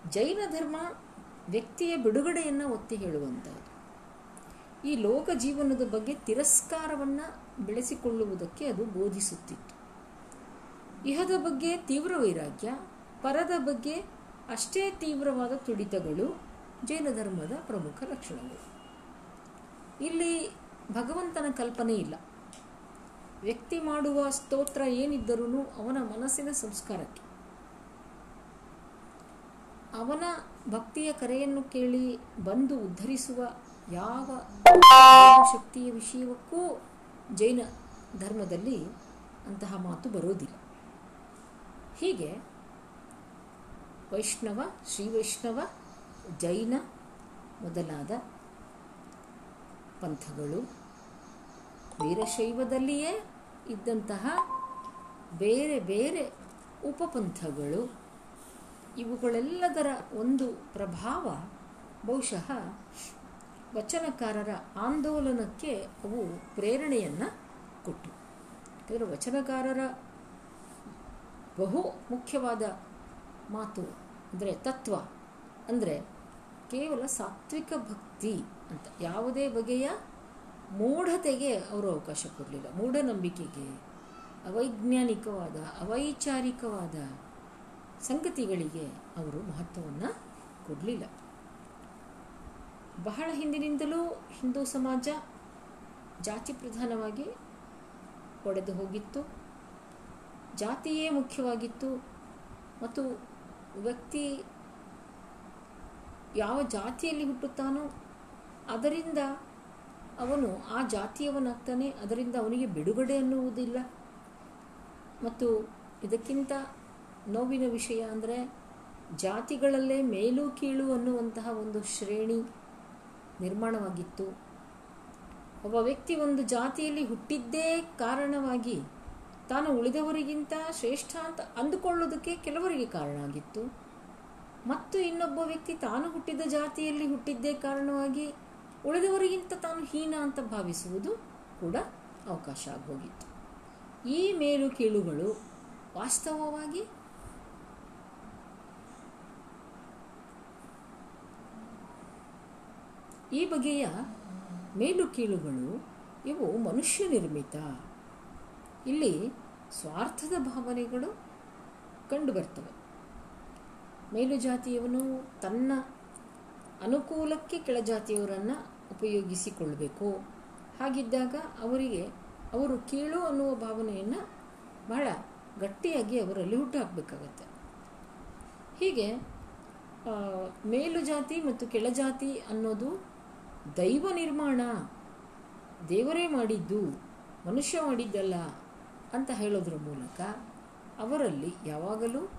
ಜೈನ ಧರ್ಮ ವ್ಯಕ್ತಿಯ ಬಿಡುಗಡೆಯನ್ನು ಒತ್ತಿ ಹೇಳುವಂಥದ್ದು ಈ ಲೋಕ ಜೀವನದ ಬಗ್ಗೆ ತಿರಸ್ಕಾರವನ್ನು ಬೆಳೆಸಿಕೊಳ್ಳುವುದಕ್ಕೆ ಅದು ಬೋಧಿಸುತ್ತಿತ್ತು. ಇಹದ ಬಗ್ಗೆ ತೀವ್ರ ವೈರಾಗ್ಯ, ಪರದ ಬಗ್ಗೆ ಅಷ್ಟೇ ತೀವ್ರವಾದ ತುಡಿತಗಳು ಜೈನ ಧರ್ಮದ ಪ್ರಮುಖ ಲಕ್ಷಣಗಳು. ಇಲ್ಲಿ ಭಗವಂತನ ಕಲ್ಪನೆ ಇಲ್ಲ. ವ್ಯಕ್ತಿ ಮಾಡುವ ಸ್ತೋತ್ರ ಏನಿದ್ದರೂ ಅವನ ಮನಸ್ಸಿನ ಸಂಸ್ಕಾರಕ್ಕೆ. ಅವನ ಭಕ್ತಿಯ ಕರೆಯನ್ನು ಕೇಳಿ ಬಂದು ಉದ್ಧರಿಸುವ ಯಾವ ಶಕ್ತಿಯ ವಿಷಯವಕ್ಕೂ ಜೈನ ಧರ್ಮದಲ್ಲಿ ಅಂತಹ ಮಾತು ಬರೋದಿಲ್ಲ. ಹೀಗೆ ವೈಷ್ಣವ ಶ್ರೀ ವೈಷ್ಣವ ಜೈನ ಮೊದಲಾದ ಪಂಥಗಳು ವೀರಶೈವದಲ್ಲಿಯೇ ಇದ್ದಂತಹ ಬೇರೆ ಬೇರೆ ಉಪಪಂಥಗಳು ಇವುಗಳೆಲ್ಲದರ ಒಂದು ಪ್ರಭಾವ ಬಹುಶಃ ವಚನಕಾರರ ಆಂದೋಲನಕ್ಕೆ ಅವು ಪ್ರೇರಣೆಯನ್ನು ಕೊಟ್ಟು. ಯಾಕಂದರೆ ವಚನಕಾರರ ಬಹು ಮುಖ್ಯವಾದ ಮಾತು ಅಂದರೆ ತತ್ವ ಅಂದರೆ ಕೇವಲ ಸಾತ್ವಿಕ ಭಕ್ತಿ ಅಂತ. ಯಾವುದೇ ಬಗೆಯ ಮೂಢತೆಗೆ ಅವರು ಅವಕಾಶ ಕೊಡಲಿಲ್ಲ. ಮೂಢನಂಬಿಕೆಗೆ, ಅವೈಜ್ಞಾನಿಕವಾದ, ಅವೈಚಾರಿಕವಾದ ಸಂಗತಿಗಳಿಗೆ ಅವರು ಮಹತ್ವವನ್ನು ಕೊಡಲಿಲ್ಲ. ಬಹಳ ಹಿಂದಿನಿಂದಲೂ ಹಿಂದೂ ಸಮಾಜ ಜಾತಿ ಪ್ರಧಾನವಾಗಿ ಒಡೆದು ಹೋಗಿತ್ತು. ಜಾತಿಯೇ ಮುಖ್ಯವಾಗಿತ್ತು. ಮತ್ತು ವ್ಯಕ್ತಿ ಯಾವ ಜಾತಿಯಲ್ಲಿ ಹುಟ್ಟುತ್ತಾನೋ ಅದರಿಂದ ಅವನು ಆ ಜಾತಿಯವನಾಗ್ತಾನೆ, ಅದರಿಂದ ಅವನಿಗೆ ಬಿಡುಗಡೆ ಅನ್ನುವುದಿಲ್ಲ. ಮತ್ತು ಇದಕ್ಕಿಂತ ನೋವಿನ ವಿಷಯ ಅಂದರೆ ಜಾತಿಗಳಲ್ಲೇ ಮೇಲು ಕೀಳು ಅನ್ನುವಂತಹ ಒಂದು ಶ್ರೇಣಿ ನಿರ್ಮಾಣವಾಗಿತ್ತು. ಒಬ್ಬ ವ್ಯಕ್ತಿ ಒಂದು ಜಾತಿಯಲ್ಲಿ ಹುಟ್ಟಿದ್ದೇ ಕಾರಣವಾಗಿ ತಾನು ಉಳಿದವರಿಗಿಂತ ಶ್ರೇಷ್ಠ ಅಂತ ಅಂದುಕೊಳ್ಳೋದಕ್ಕೆ ಕೆಲವರಿಗೆ ಕಾರಣ ಆಗಿತ್ತು. ಮತ್ತು ಇನ್ನೊಬ್ಬ ವ್ಯಕ್ತಿ ತಾನು ಹುಟ್ಟಿದ ಜಾತಿಯಲ್ಲಿ ಹುಟ್ಟಿದ್ದೇ ಕಾರಣವಾಗಿ ಉಳಿದವರಿಗಿಂತ ತಾನು ಹೀನ ಅಂತ ಭಾವಿಸುವುದು ಕೂಡ ಅವಕಾಶ ಆಗೋಗಿತ್ತು. ಈ ಮೇಲು ಕೀಳುಗಳು ವಾಸ್ತವವಾಗಿ ಈ ಬಗೆಯ ಮೇಲು ಕೀಳುಗಳು ಇವು ಮನುಷ್ಯ ನಿರ್ಮಿತ. ಇಲ್ಲಿ ಸ್ವಾರ್ಥದ ಭಾವನೆಗಳು ಕಂಡುಬರ್ತವೆ. ಮೇಲು ಜಾತಿಯವನು ತನ್ನ ಅನುಕೂಲಕ್ಕೆ ಕೆಳಜಾತಿಯವರನ್ನು ಉಪಯೋಗಿಸಿಕೊಳ್ಳಬೇಕು ಹಾಗಿದ್ದಾಗ ಅವರಿಗೆ ಅವರು ಕೀಳು ಅನ್ನುವ ಭಾವನೆಯನ್ನು ಬಹಳ ಗಟ್ಟಿಯಾಗಿ ಅವರಲ್ಲಿ ಹುಟ್ಟುಹಾಕಬೇಕಾಗತ್ತೆ. ಹೀಗೆ ಮೇಲು ಜಾತಿ ಮತ್ತು ಕೆಳಜಾತಿ ಅನ್ನೋದು ದೈವ ನಿರ್ಮಾಣ, ದೇವರೇ ಮಾಡಿದ್ದು, ಮನುಷ್ಯ ಮಾಡಿದ್ದಲ್ಲ ಅಂತ ಹೇಳೋದ್ರ ಮೂಲಕ ಅವರಲ್ಲಿ ಯಾವಾಗಲೂ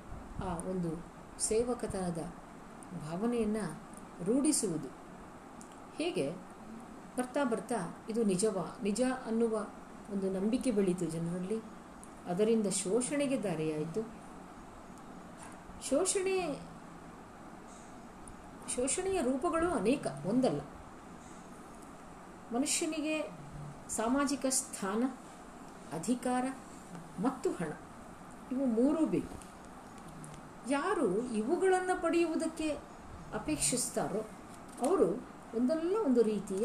ಆ ಒಂದು ಸೇವಕತನದ ಭಾವನೆಯನ್ನು ರೂಢಿಸುವುದು. ಹೇಗೆ? ಬರ್ತಾ ಬರ್ತಾ ಇದು ನಿಜವಾ, ನಿಜ ಅನ್ನುವ ಒಂದು ನಂಬಿಕೆ ಬೆಳೀತು ಜನರಲ್ಲಿ. ಅದರಿಂದ ಶೋಷಣೆಗೆ ದಾರಿಯಾಯಿತು. ಶೋಷಣೆ, ಶೋಷಣೆಯ ರೂಪಗಳು ಅನೇಕ, ಒಂದಲ್ಲ. ಮನುಷ್ಯನಿಗೆ ಸಾಮಾಜಿಕ ಸ್ಥಾನ, ಅಧಿಕಾರ ಮತ್ತು ಹಣ, ಇವು ಮೂರೂ ಬೇಕು. ಯಾರು ಇವುಗಳನ್ನು ಪಡೆಯುವುದಕ್ಕೆ ಅಪೇಕ್ಷಿಸ್ತಾರೋ ಅವರು ಒಂದಲ್ಲ ಒಂದು ರೀತಿಯ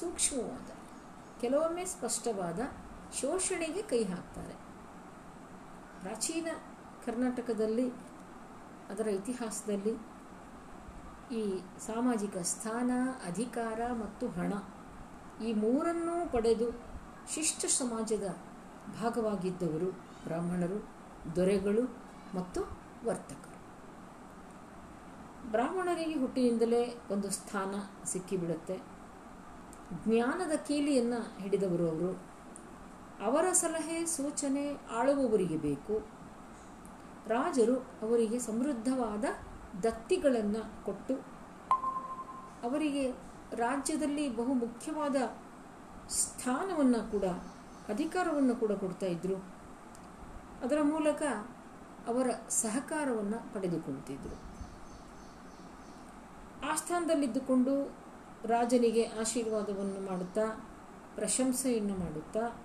ಸೂಕ್ಷ್ಮವಾದ, ಕೆಲವೊಮ್ಮೆ ಸ್ಪಷ್ಟವಾದ ಶೋಷಣೆಗೆ ಕೈ ಹಾಕ್ತಾರೆ. ಪ್ರಾಚೀನ ಕರ್ನಾಟಕದಲ್ಲಿ, ಅದರ ಇತಿಹಾಸದಲ್ಲಿ ಈ ಸಾಮಾಜಿಕ ಸ್ಥಾನ, ಅಧಿಕಾರ ಮತ್ತು ಹಣ ಈ ಮೂರನ್ನೂ ಪಡೆದು ಶಿಷ್ಟ ಸಮಾಜದ ಭಾಗವಾಗಿದ್ದವರು ಬ್ರಾಹ್ಮಣರು, ದೊರೆಗಳು ಮತ್ತು ವರ್ತಕರು. ಬ್ರಾಹ್ಮಣರಿಗೆ ಹುಟ್ಟಿನಿಂದಲೇ ಒಂದು ಸ್ಥಾನ ಸಿಕ್ಕಿಬಿಡುತ್ತೆ. ಜ್ಞಾನದ ಕೀಲಿಯನ್ನು ಹಿಡಿದವರು ಅವರು. ಅವರ ಸಲಹೆ, ಸೂಚನೆ ಆಳುವವರಿಗೆ ಬೇಕು. ರಾಜರು ಅವರಿಗೆ ಸಮೃದ್ಧವಾದ ದತ್ತಿಗಳನ್ನು ಕೊಟ್ಟು ಅವರಿಗೆ ರಾಜ್ಯದಲ್ಲಿ ಬಹು ಮುಖ್ಯವಾದ ಸ್ಥಾನವನ್ನು ಕೂಡ, ಅಧಿಕಾರವನ್ನು ಕೂಡ ಕೊಡ್ತಾ ಇದ್ರು. ಅದರ ಮೂಲಕ ಅವರ ಸಹಕಾರವನ್ನು ಪಡೆದುಕೊಳ್ತಿದ್ರು. ಆಸ್ಥಾನದಲ್ಲಿದ್ದುಕೊಂಡು ರಾಜನಿಗೆ ಆಶೀರ್ವಾದವನ್ನು ಮಾಡುತ್ತಾ, ಪ್ರಶಂಸೆಯನ್ನು ಮಾಡುತ್ತಾ,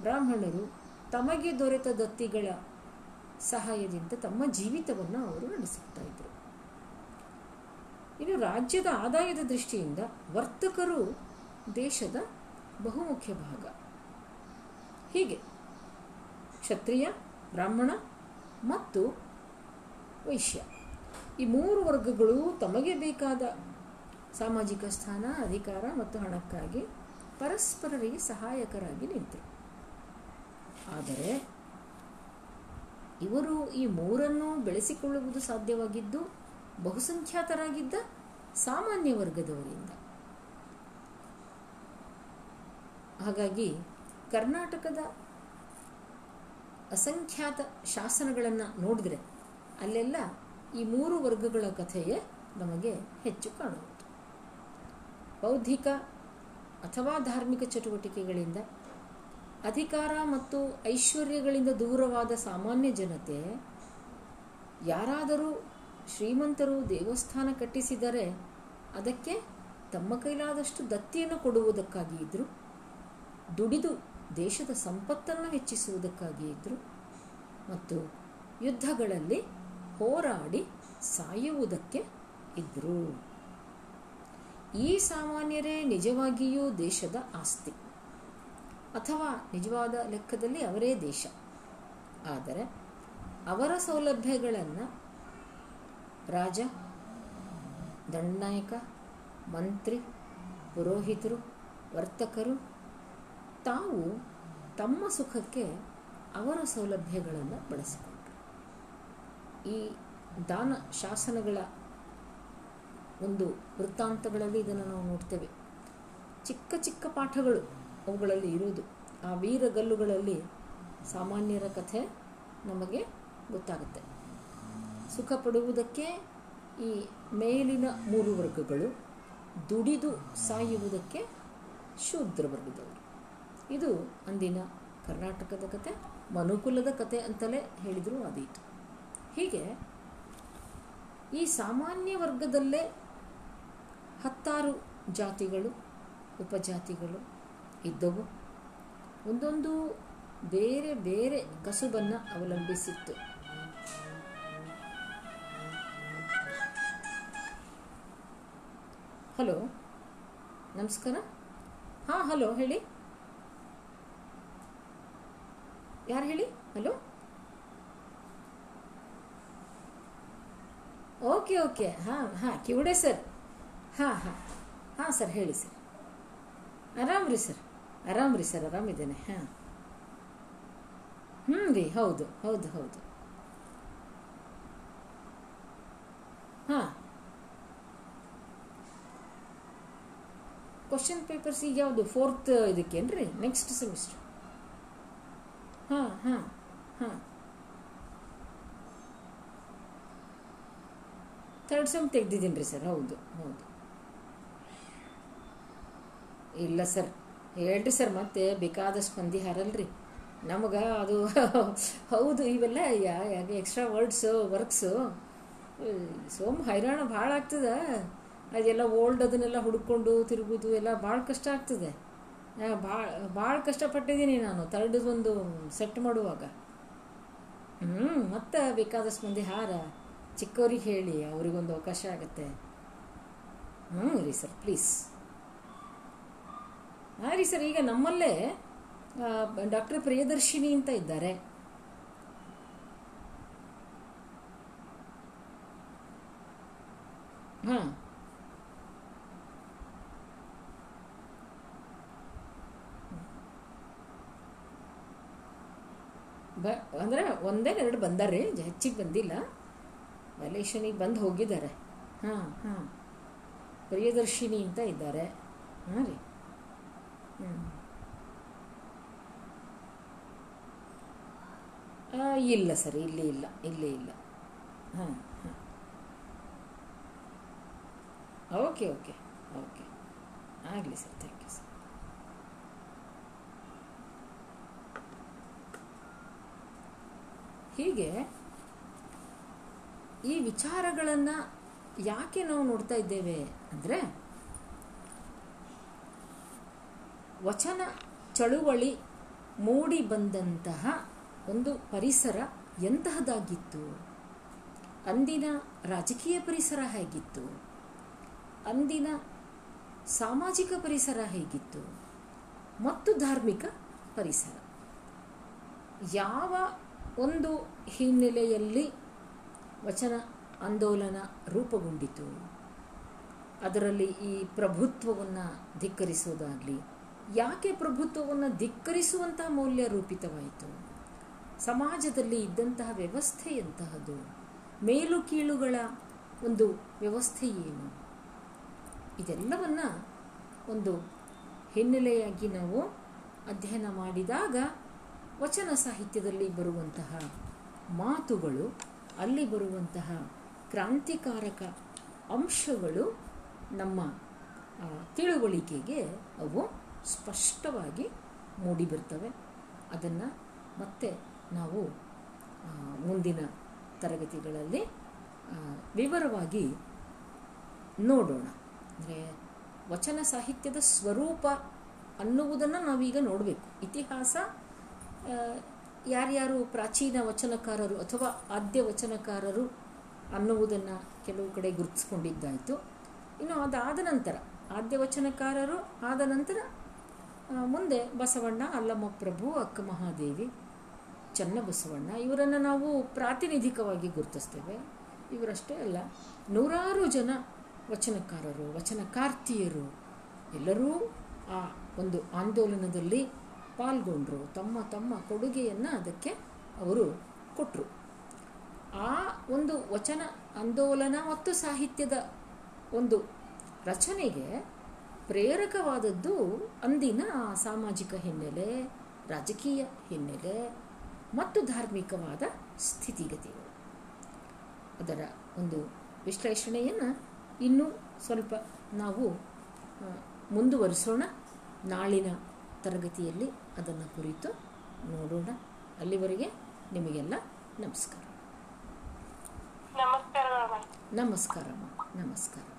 ಬ್ರಾಹ್ಮಣರು ತಮಗೆ ದೊರೆತ ದತ್ತಿಗಳ ಸಹಾಯದಿಂದ ತಮ್ಮ ಜೀವಿತವನ್ನು ಅವರು ನಡೆಸುತ್ತಾ ಇದ್ರು. ಇನ್ನು ರಾಜ್ಯದ ಆದಾಯದ ದೃಷ್ಟಿಯಿಂದ ವರ್ತಕರು ದೇಶದ ಬಹುಮುಖ್ಯ ಭಾಗ. ಹೀಗೆ ಕ್ಷತ್ರಿಯ, ಬ್ರಾಹ್ಮಣ ಮತ್ತು ವೈಶ್ಯ. ಈ ಮೂರು ವರ್ಗಗಳು ತಮಗೆ ಬೇಕಾದ ಸಾಮಾಜಿಕ ಸ್ಥಾನ, ಅಧಿಕಾರ ಮತ್ತು ಹಣಕ್ಕಾಗಿ ಪರಸ್ಪರರಿಗೆ ಸಹಾಯಕರಾಗಿ ನಿಂತರು. ಆದರೆ ಇವರು ಈ ಮೂರನ್ನು ಬೆಳೆಸಿಕೊಳ್ಳುವುದು ಸಾಧ್ಯವಾಗಿದ್ದು ಬಹುಸಂಖ್ಯಾತರಾಗಿದ್ದ ಸಾಮಾನ್ಯ ವರ್ಗದವರಿಂದ. ಹಾಗಾಗಿ ಕರ್ನಾಟಕದ ಅಸಂಖ್ಯಾತ ಶಾಸನಗಳನ್ನು ನೋಡಿದ್ರೆ ಅಲ್ಲೆಲ್ಲ ಈ ಮೂರು ವರ್ಗಗಳ ಕಥೆಯೇ ನಮಗೆ ಹೆಚ್ಚು ಕಾಣುವುದು. ಬೌದ್ಧಿಕ ಅಥವಾ ಧಾರ್ಮಿಕ ಚಟುವಟಿಕೆಗಳಿಂದ ಅಧಿಕಾರ ಮತ್ತು ಐಶ್ವರ್ಯಗಳಿಂದ ದೂರವಾದ ಸಾಮಾನ್ಯ ಜನತೆ ಯಾರಾದರೂ ಶ್ರೀಮಂತರು ದೇವಸ್ಥಾನ ಕಟ್ಟಿಸಿದರೆ ಅದಕ್ಕೆ ತಮ್ಮ ಕೈಲಾದಷ್ಟು ದತ್ತಿಯನ್ನು ಕೊಡುವುದಕ್ಕಾಗಿ ಇದ್ದರು ದುಡಿದು ದೇಶದ ಸಂಪತ್ತನ್ನು ಹೆಚ್ಚಿಸುವುದಕ್ಕಾಗಿ ಇದ್ದರು ಮತ್ತು ಯುದ್ಧಗಳಲ್ಲಿ ಹೋರಾಡಿ ಸಾಯುವುದಕ್ಕೆ ಇದ್ದರು ಈ ಸಾಮಾನ್ಯರೇ ನಿಜವಾಗಿಯೂ ದೇಶದ ಆಸ್ತಿ. ಅಥವಾ ನಿಜವಾದ ಲೆಕ್ಕದಲ್ಲಿ ಅವರೇ ದೇಶ. ಆದರೆ ಅವರ ಸೌಲಭ್ಯಗಳನ್ನು ರಾಜ, ದಂಡನಾಯಕ, ಮಂತ್ರಿ, ಪುರೋಹಿತರು, ವರ್ತಕರು, ತಾವು ತಮ್ಮ ಸುಖಕ್ಕೆ ಅವರ ಸೌಲಭ್ಯಗಳನ್ನು ಬಳಸಿಕೊಂಡರು. ಈ ದಾನ ಶಾಸನಗಳ ಒಂದು ವೃತ್ತಾಂತಗಳಲ್ಲಿ ಇದನ್ನು ನಾವು ನೋಡ್ತೇವೆ. ಚಿಕ್ಕ ಚಿಕ್ಕ ಪಾಠಗಳು ಅವುಗಳಲ್ಲಿ ಇರುವುದು. ಆ ವೀರಗಲ್ಲುಗಳಲ್ಲಿ ಸಾಮಾನ್ಯರ ಕಥೆ ನಮಗೆ ಗೊತ್ತಾಗುತ್ತೆ. ಸುಖ ಪಡುವುದಕ್ಕೆ ಈ ಮೇಲಿನ ಮೂರು ವರ್ಗಗಳು ದುಡಿದು ಸಾಯುವುದಕ್ಕೆ ಶೂದ್ರ ವರ್ಗದವರು. ಇದು ಅಂದಿನ ಕರ್ನಾಟಕದ ಕತೆ, ಮನುಕುಲದ ಕತೆ ಅಂತಲೇ ಹೇಳಿದರೂ ಅದೀತು. ಹೀಗೆ ಈ ಸಾಮಾನ್ಯ ವರ್ಗದಲ್ಲೇ ಹತ್ತಾರು ಜಾತಿಗಳು, ಉಪಜಾತಿಗಳು ಇದ್ದವು. ಒಂದೊಂದು ಬೇರೆ ಬೇರೆ ಕಸುಬನ್ನು ಅವಲಂಬಿಸಿತ್ತು. ಹಲೋ, ನಮಸ್ಕಾರ. ಹಾಂ, ಹಲೋ, ಹೇಳಿ. ಯಾರು ಹೇಳಿ? ಹಲೋ. Okay okay. ಹಾಂ ಹಾಂ ಕಿವುಡೆ ಸರ್. ಹಾಂ ಹಾಂ. ಹಾಂ, ಸರ್, ಹೇಳಿ ಸರ್. ಆರಾಮ್ ರೀ ಸರ್. ಆರಾಮ್ ರೀ ಸರ್, ಆರಾಮಿದ್ದೇನೆ. ಹಾಂ. ಹ್ಞೂ ರೀ, ಹೌದು ಹೌದು ಹೌದು. ಹಾಂ. ಕ್ವಶನ್ ಪೇಪರ್ಸ್ ಈಗ ಯಾವುದು ಫೋರ್ತ್ ಇದಕ್ಕೇನ್ರಿ ನೆಕ್ಸ್ಟ್ ಸೆಮಿಸ್ಟರ್ ಹಾಂ ಹಾಂ ಹಾಂ. ಥರ್ಡ್ ಸೆಮ್ ತೆಗ್ದಿದ್ದೀನಿ ರೀ ಸರ್ ಹೌದು ಹೌದು. ಇಲ್ಲ ಸರ್ ಹೇಳ್ರಿ ಸರ್ ಮತ್ತೆ ಬೇಕಾದಷ್ಟು ಮಂದಿ ಹಾರಲ್ರಿ. ನಮಗೆ ಅದು [laughs] ಹೌದು, ಇವೆಲ್ಲ ಯಾಕೆ ಎಕ್ಸ್ಟ್ರಾ ವರ್ಡ್ಸು ವರ್ಕ್ಸು ಸೋಮ್ ಹೈರಾಣ ಭಾಳ ಆಗ್ತದೆ. ಅದೆಲ್ಲ ಓಲ್ಡ್ ಅದನ್ನೆಲ್ಲ ಹುಡ್ಕೊಂಡು ತಿರುಗೋದು ಎಲ್ಲ ಭಾಳ ಕಷ್ಟ ಆಗ್ತದೆ. ಭಾಳ ಭಾಳ ಕಷ್ಟಪಟ್ಟಿದ್ದೀನಿ ನಾನು ತರ್ಡ್ ಒಂದು ಸೆಟ್ ಮಾಡುವಾಗ. ಹ್ಞೂ ಮತ್ತೆ ಬೇಕಾದಷ್ಟು ಮಂದಿ ಹಾರ ಚಿಕ್ಕವ್ರಿಗೆ ಹೇಳಿ, ಅವ್ರಿಗೊಂದು ಅವಕಾಶ ಆಗುತ್ತೆ. ಹ್ಞೂ ರೀ ಸರ್, ಪ್ಲೀಸ್. ಹಾಂ ರೀ ಸರ್, ಈಗ ನಮ್ಮಲ್ಲೇ ಡಾಕ್ಟರ್ ಪ್ರಿಯದರ್ಶಿನಿ ಅಂತ ಇದ್ದಾರೆ. ಹಾಂ. ಬ, ಅಂದರೆ ಒಂದೇ ಎರಡು ಬಂದಾರೆ, ಹೆಚ್ಚಿಗೆ ಬಂದಿಲ್ಲ. ವಲೇಶನಿಗೆ ಬಂದು ಹೋಗಿದ್ದಾರೆ. ಹಾಂ ಹಾಂ. ಪ್ರಿಯದರ್ಶಿನಿ ಅಂತ ಇದ್ದಾರೆ. ಹಾಂ ರೀ. ಹ್ಞೂ ಇಲ್ಲ ಸರ್, ಇಲ್ಲಿ ಇಲ್ಲ ಇಲ್ಲಿ ಇಲ್ಲ. ಹಾಂ ಹಾಂ. Okay okay okay. ಆಗಲಿ ಸರ್, ಥ್ಯಾಂಕ್ ಯು ಸರ್ ಹೀಗೆ ಈ ವಿಚಾರಗಳನ್ನು ಯಾಕೆ ನಾವು ನೋಡ್ತಾ ಇದ್ದೇವೆ ಅಂದರೆ ವಚನ ಚಳುವಳಿ ಮೂಡಿ ಬಂದಂತಹ ಒಂದು ಪರಿಸರ ಎಂತಹದಾಗಿತ್ತು ಅಂದಿನ ರಾಜಕೀಯ ಪರಿಸರ ಹೇಗಿತ್ತು? ಅಂದಿನ ಸಾಮಾಜಿಕ ಪರಿಸರ ಹೇಗಿತ್ತು? ಮತ್ತು ಧಾರ್ಮಿಕ ಪರಿಸರ. ಯಾವ ಒಂದು ಹಿನ್ನೆಲೆಯಲ್ಲಿ ವಚನ ಆಂದೋಲನ ರೂಪುಗೊಂಡಿತು. ಅದರಲ್ಲಿ ಈ ಪ್ರಭುತ್ವವನ್ನು ಧಿಕ್ಕರಿಸುವುದಾಗಲಿ, ಯಾಕೆ ಪ್ರಭುತ್ವವನ್ನು ಧಿಕ್ಕರಿಸುವಂಥ ಮೌಲ್ಯ ರೂಪಿತವಾಯಿತು? ಸಮಾಜದಲ್ಲಿ ಇದ್ದಂತಹ ವ್ಯವಸ್ಥೆ ಎಂತಹದ್ದು? ಮೇಲು ಕೀಳುಗಳ ಒಂದು ವ್ಯವಸ್ಥೆ ಏನು? ಇದೆಲ್ಲವನ್ನ ಒಂದು ಹಿನ್ನೆಲೆಯಾಗಿ ನಾವು ಅಧ್ಯಯನ ಮಾಡಿದಾಗ ವಚನ ಸಾಹಿತ್ಯದಲ್ಲಿ ಬರುವಂತಹ ಮಾತುಗಳು, ಅಲ್ಲಿ ಬರುವಂತಹ ಕ್ರಾಂತಿಕಾರಕ ಅಂಶಗಳು ನಮ್ಮ ತಿಳುವಳಿಕೆಗೆ ಅವು ಸ್ಪಷ್ಟವಾಗಿ ಮೂಡಿಬರ್ತವೆ ಅದನ್ನು ಮತ್ತೆ ನಾವು ಮುಂದಿನ ತರಗತಿಗಳಲ್ಲಿ ವಿವರವಾಗಿ ನೋಡೋಣ. ಅಂದರೆ ವಚನ ಸಾಹಿತ್ಯದ ಸ್ವರೂಪ ಅನ್ನುವುದನ್ನು ನಾವೀಗ ನೋಡಬೇಕು. ಇತಿಹಾಸ ಯಾರ್ಯಾರು ಪ್ರಾಚೀನ ವಚನಕಾರರು ಅಥವಾ ಆದ್ಯ ವಚನಕಾರರು ಅನ್ನುವುದನ್ನು ಕೆಲವು ಕಡೆ ಗುರುತಿಸ್ಕೊಂಡಿದ್ದಾಯಿತು. ಇನ್ನು ಅದಾದ ನಂತರ, ಆದ್ಯ ವಚನಕಾರರು ಆದ ನಂತರ ಮುಂದೆ ಬಸವಣ್ಣ, ಅಲ್ಲಮ್ಮ ಪ್ರಭು, ಅಕ್ಕ ಮಹಾದೇವಿ ಚನ್ನಬಸವಣ್ಣ ಇವರನ್ನು ನಾವು ಪ್ರಾತಿನಿಧಿಕವಾಗಿ ಗುರುತಿಸ್ತೇವೆ. ಇವರಷ್ಟೇ ಅಲ್ಲ, ನೂರಾರು ಜನ ವಚನಕಾರರು, ವಚನಕಾರ್ತಿಯರು ಎಲ್ಲರೂ ಆ ಒಂದು ಆಂದೋಲನದಲ್ಲಿ ಪಾಲ್ಗೊಂಡ್ರು, ತಮ್ಮ ತಮ್ಮ ಕೊಡುಗೆಯನ್ನು ಅದಕ್ಕೆ ಅವರು ಕೊಟ್ಟರು ಆ ಒಂದು ವಚನ ಆಂದೋಲನ ಮತ್ತು ಸಾಹಿತ್ಯದ ಒಂದು ರಚನೆಗೆ ಪ್ರೇರಕವಾದದ್ದು ಅಂದಿನ ಸಾಮಾಜಿಕ ಹಿನ್ನೆಲೆ, ರಾಜಕೀಯ ಹಿನ್ನೆಲೆ ಮತ್ತು ಧಾರ್ಮಿಕವಾದ ಸ್ಥಿತಿಗತಿಗಳು ಅದರ ಒಂದು ವಿಶ್ಲೇಷಣೆಯನ್ನು ಇನ್ನೂ ಸ್ವಲ್ಪ ನಾವು ಮುಂದುವರಿಸೋಣ. ನಾಳಿನ ತರಗತಿಯಲ್ಲಿ ಅದನ್ನು ಕುರಿತು ನೋಡೋಣ. ಅಲ್ಲಿವರೆಗೆ ನಿಮಗೆಲ್ಲ ನಮಸ್ಕಾರ. ನಮಸ್ಕಾರ ನಮಸ್ಕಾರಮ್ಮ ನಮಸ್ಕಾರ.